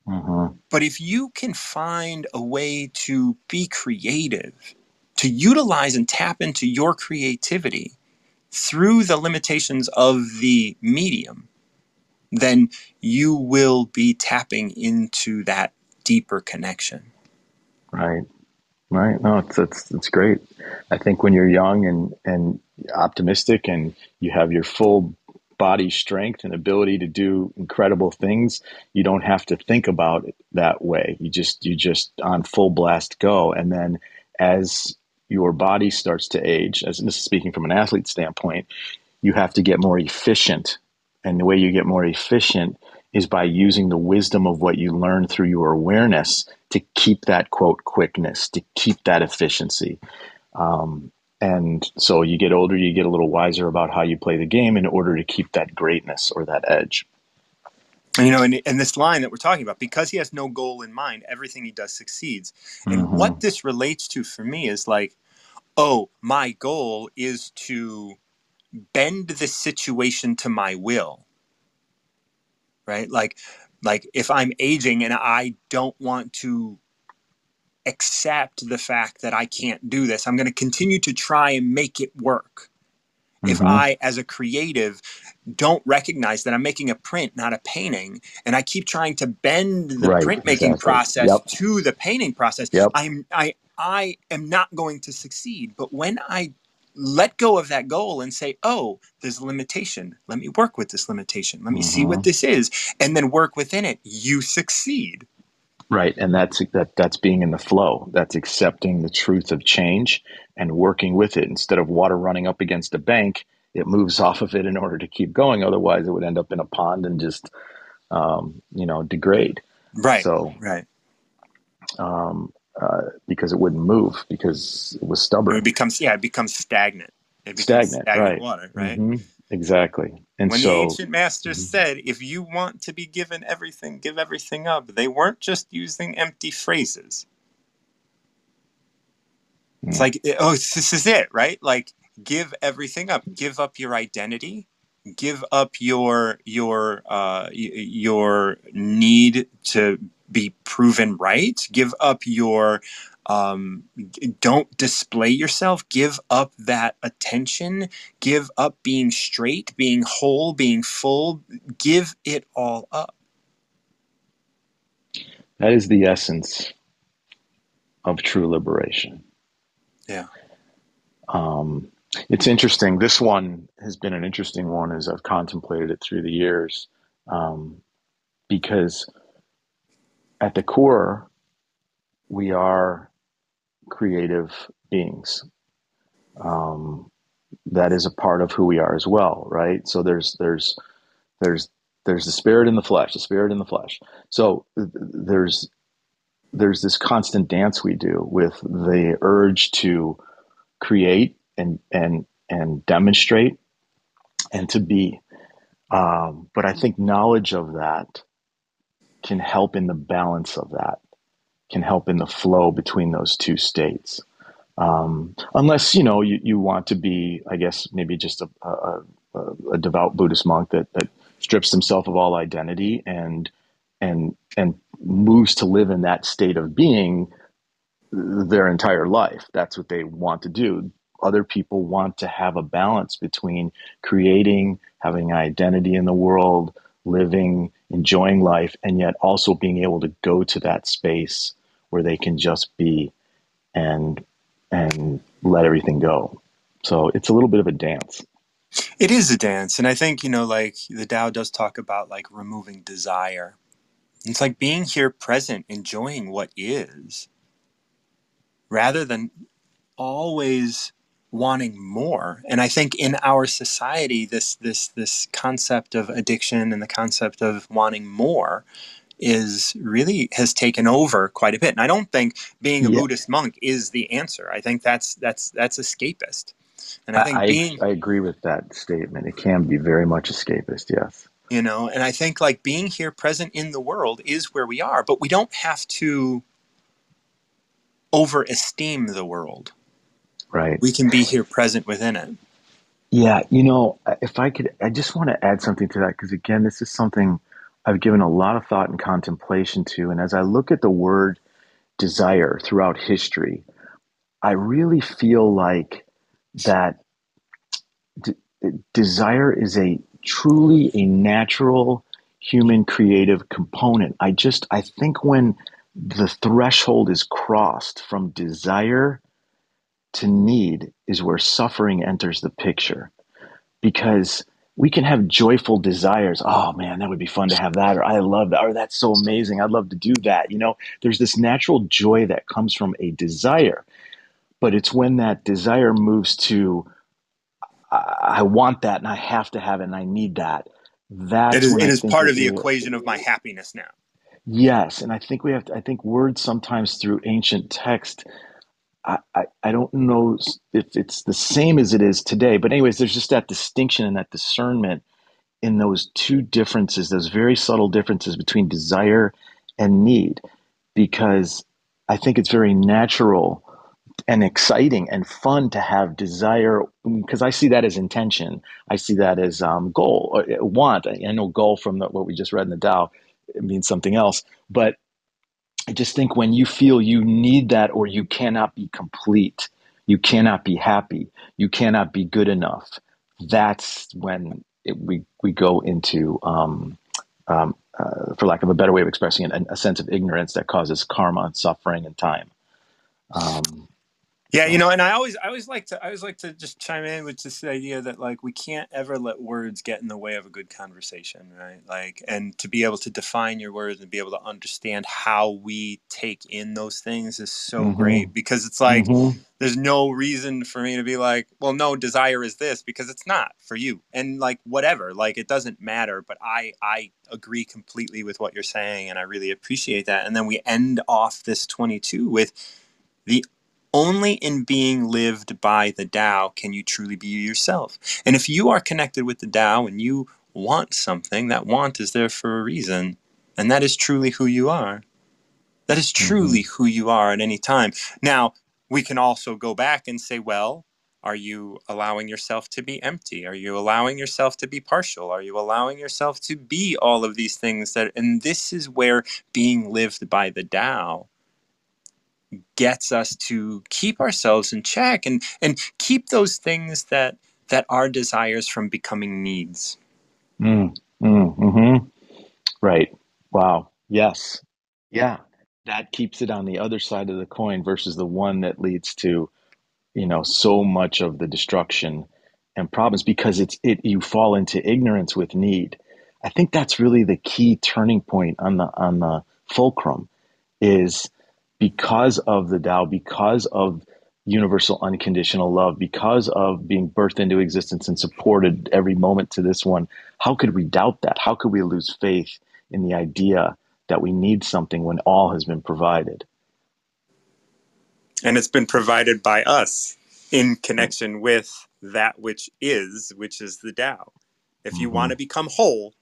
Mm-hmm. But if you can find a way to be creative, to utilize and tap into your creativity, through the limitations of the medium, then you will be tapping into that deeper connection. Right. Right. No, it's, it's, it's great. I think when you're young and, and optimistic and you have your full body strength and ability to do incredible things, you don't have to think about it that way. You just, you just on full blast go. And then as your body starts to age, as this is speaking from an athlete standpoint, you have to get more efficient. And the way you get more efficient is by using the wisdom of what you learn through your awareness to keep that quote quickness, to keep that efficiency. Um, and so you get older, you get a little wiser about how you play the game in order to keep that greatness or that edge. And, you know, and, and this line that we're talking about, because he has no goal in mind, everything he does succeeds. And mm-hmm. what this relates to for me is like, oh, my goal is to bend the situation to my will. Right? Like like if I'm aging and I don't want to accept the fact that I can't do this, I'm going to continue to try and make it work. Mm-hmm. If I as a creative don't recognize that I'm making a print, not a painting, and I keep trying to bend the right, print making exactly. process yep. to the painting process, yep. I'm I I am not going to succeed. But when I let go of that goal and say, oh, there's a limitation. Let me work with this limitation. Let me mm-hmm. see what mm-hmm. this is, and then work within it. You succeed. Right, and that's that. That's being in the flow. That's accepting the truth of change and working with it. Instead of water running up against a bank, it moves off of it in order to keep going. Otherwise, it would end up in a pond and just, um, you know, degrade. Right. So right. Um, uh, because it wouldn't move because it was stubborn. It becomes yeah, it becomes stagnant. It becomes stagnant, stagnant right. water, right? Mm-hmm. exactly. And when so, the ancient masters Mhm. said, if you want to be given everything, give everything up, they weren't just using empty phrases. It's Mm. like, oh, this is it, right? Like, give everything up. Give up your identity. Give up your your uh, your need to be proven right. Give up your um, don't display yourself. Give up that attention. Give up being straight, being whole, being full. Give it all up. that is the essence of true liberation. Yeah. Um, it's interesting. This one has been an interesting one as I've contemplated it through the years, um, because at the core, we are creative beings. Um, that is a part of who we are as well, right? So there's there's there's there's the spirit in the flesh, the spirit in the flesh. So there's there's this constant dance we do with the urge to create and and and demonstrate and to be. Um, but I think knowledge of that can help in the balance of that, can help in the flow between those two states. Um, unless you know you, you want to be, I guess maybe just a, a, a, devout Buddhist monk that, that strips himself of all identity and and and moves to live in that state of being their entire life. That's what they want to do. Other people want to have a balance between creating, having identity in the world, living, enjoying life, and yet also being able to go to that space where they can just be and and let everything go. So it's a little bit of a dance. It is a dance, and I think you know, like the Tao does talk about like removing desire. It's like being here present, enjoying what is, rather than always wanting more. And I think in our society, this this this concept of addiction and the concept of wanting more is really has taken over quite a bit. And I don't think being a Yeah, Buddhist monk is the answer. I think that's that's that's escapist. And I think I, being I I agree with that statement. It can be very much escapist. Yes. you know and i think like being here present in the world is where we are but we don't have to over esteem the world Right. we can be here present within it Yeah, you know, if I could, I just want to add something to that because, again, this is something I've given a lot of thought and contemplation to. And as I look at the word desire throughout history, I really feel like that d- desire is a truly a natural human creative component. I just, I think when the threshold is crossed from desire to need is where suffering enters the picture because we can have joyful desires. Oh man, that would be fun to have that, or I love that, or that's so amazing. I'd love to do that. You know, there's this natural joy that comes from a desire, but it's when that desire moves to, I, want that and I have to have it and I need that. it That's is it is part of the equation of my happiness now yes. And I think we have to, I think words sometimes through ancient text I, I, I don't know if it's the same as it is today, but anyways, there's just that distinction and that discernment in those two differences, those very subtle differences between desire and need, because I think it's very natural and exciting and fun to have desire because I see that as intention. I see that as um, goal uh, want. I know goal from the, what we just read in the Tao it means something else, but I just think when you feel you need that or you cannot be complete, you cannot be happy, you cannot be good enough, that's when it, we, we go into, um, um, uh, for lack of a better way of expressing it, a, a sense of ignorance that causes karma, and suffering, and time. Um, yeah you know and i always i always like to i always like to just chime in with this idea that like we can't ever let words get in the way of a good conversation right like and to be able to define your words and be able to understand how we take in those things is so hmm great because it's like hmm there's no reason for me to be like, well, no, desire is this because it's not for you. And like whatever, like it doesn't matter, but I I agree completely with what you're saying and I really appreciate that. And then we end off this 22 with the only in being lived by the Tao can you truly be yourself. And if you are connected with the Tao and you want something, that want is there for a reason. And that is truly who you are. That is Mm-hmm. truly who you are at any time. Now, we can also go back and say, well, are you allowing yourself to be empty? Are you allowing yourself to be partial? Are you allowing yourself to be all of these things that and this is where being lived by the Tao gets us to keep ourselves in check and and keep those things that that are desires from becoming needs. Mm, mm, hmm Right. Wow. Yes. Yeah. That keeps it on the other side of the coin versus the one that leads to, you know, so much of the destruction and problems because it's it you fall into ignorance with need. I think that's really the key turning point on the on the fulcrum is because of the Tao, because of universal unconditional love, because of being birthed into existence and supported every moment to this one, how could we doubt that? How could we lose faith in the idea that we need something when all has been provided? And it's been provided by us in connection with that which is, which is the Tao. If you Mhm. want to become whole,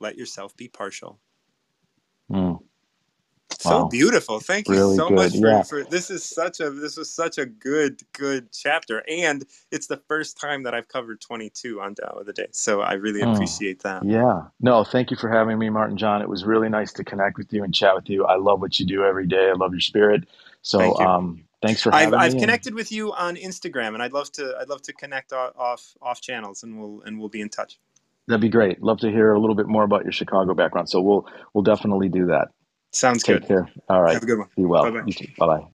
let yourself be partial. Mm, So Wow. beautiful. Thank you Really so good, much for, yeah. for this is such a this was such a good good chapter and it's the first time that I've covered 22 on Tao of the Day. So I really Oh, appreciate that. Yeah. No, thank you for having me, Martin John. It was really nice to connect with you and chat with you. I love what you do every day. I love your spirit. So Thank um, thanks for I've having I've me. and- connected with you on Instagram and I'd love to I'd love to connect off off channels and we'll and we'll be in touch. That'd be great. Love to hear a little bit more about your Chicago background. So we'll we'll definitely do that. Sounds Take good. care. All right. Have a good one. Be well. Bye-bye. You too. Bye bye.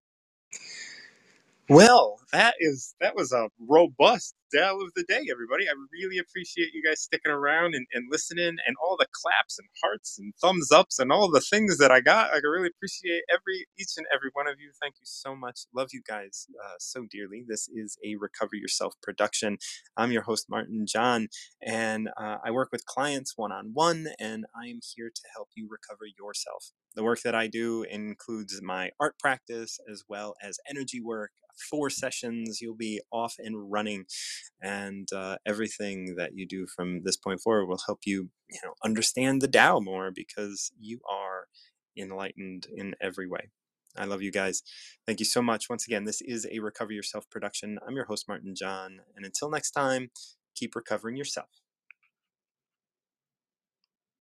Well, that is that was a robust Tao of the day, everybody. I really appreciate you guys sticking around and, and listening and all the claps and hearts and thumbs ups and all the things that I got. Like, I really appreciate every each and every one of you. Thank you so much. Love you guys uh, so dearly. This is a Recover Yourself production. I'm your host, Martin John, and uh, I work with clients one on one, and I am here to help you recover yourself. The work that I do includes my art practice as well as energy work. Four sessions, you'll be off and running, and uh, everything that you do from this point forward will help you, you know, understand the Tao more because you are enlightened in every way. I love you guys. Thank you so much. Once again, this is a Recover Yourself production. I'm your host, Martin John, and until next time, keep recovering yourself.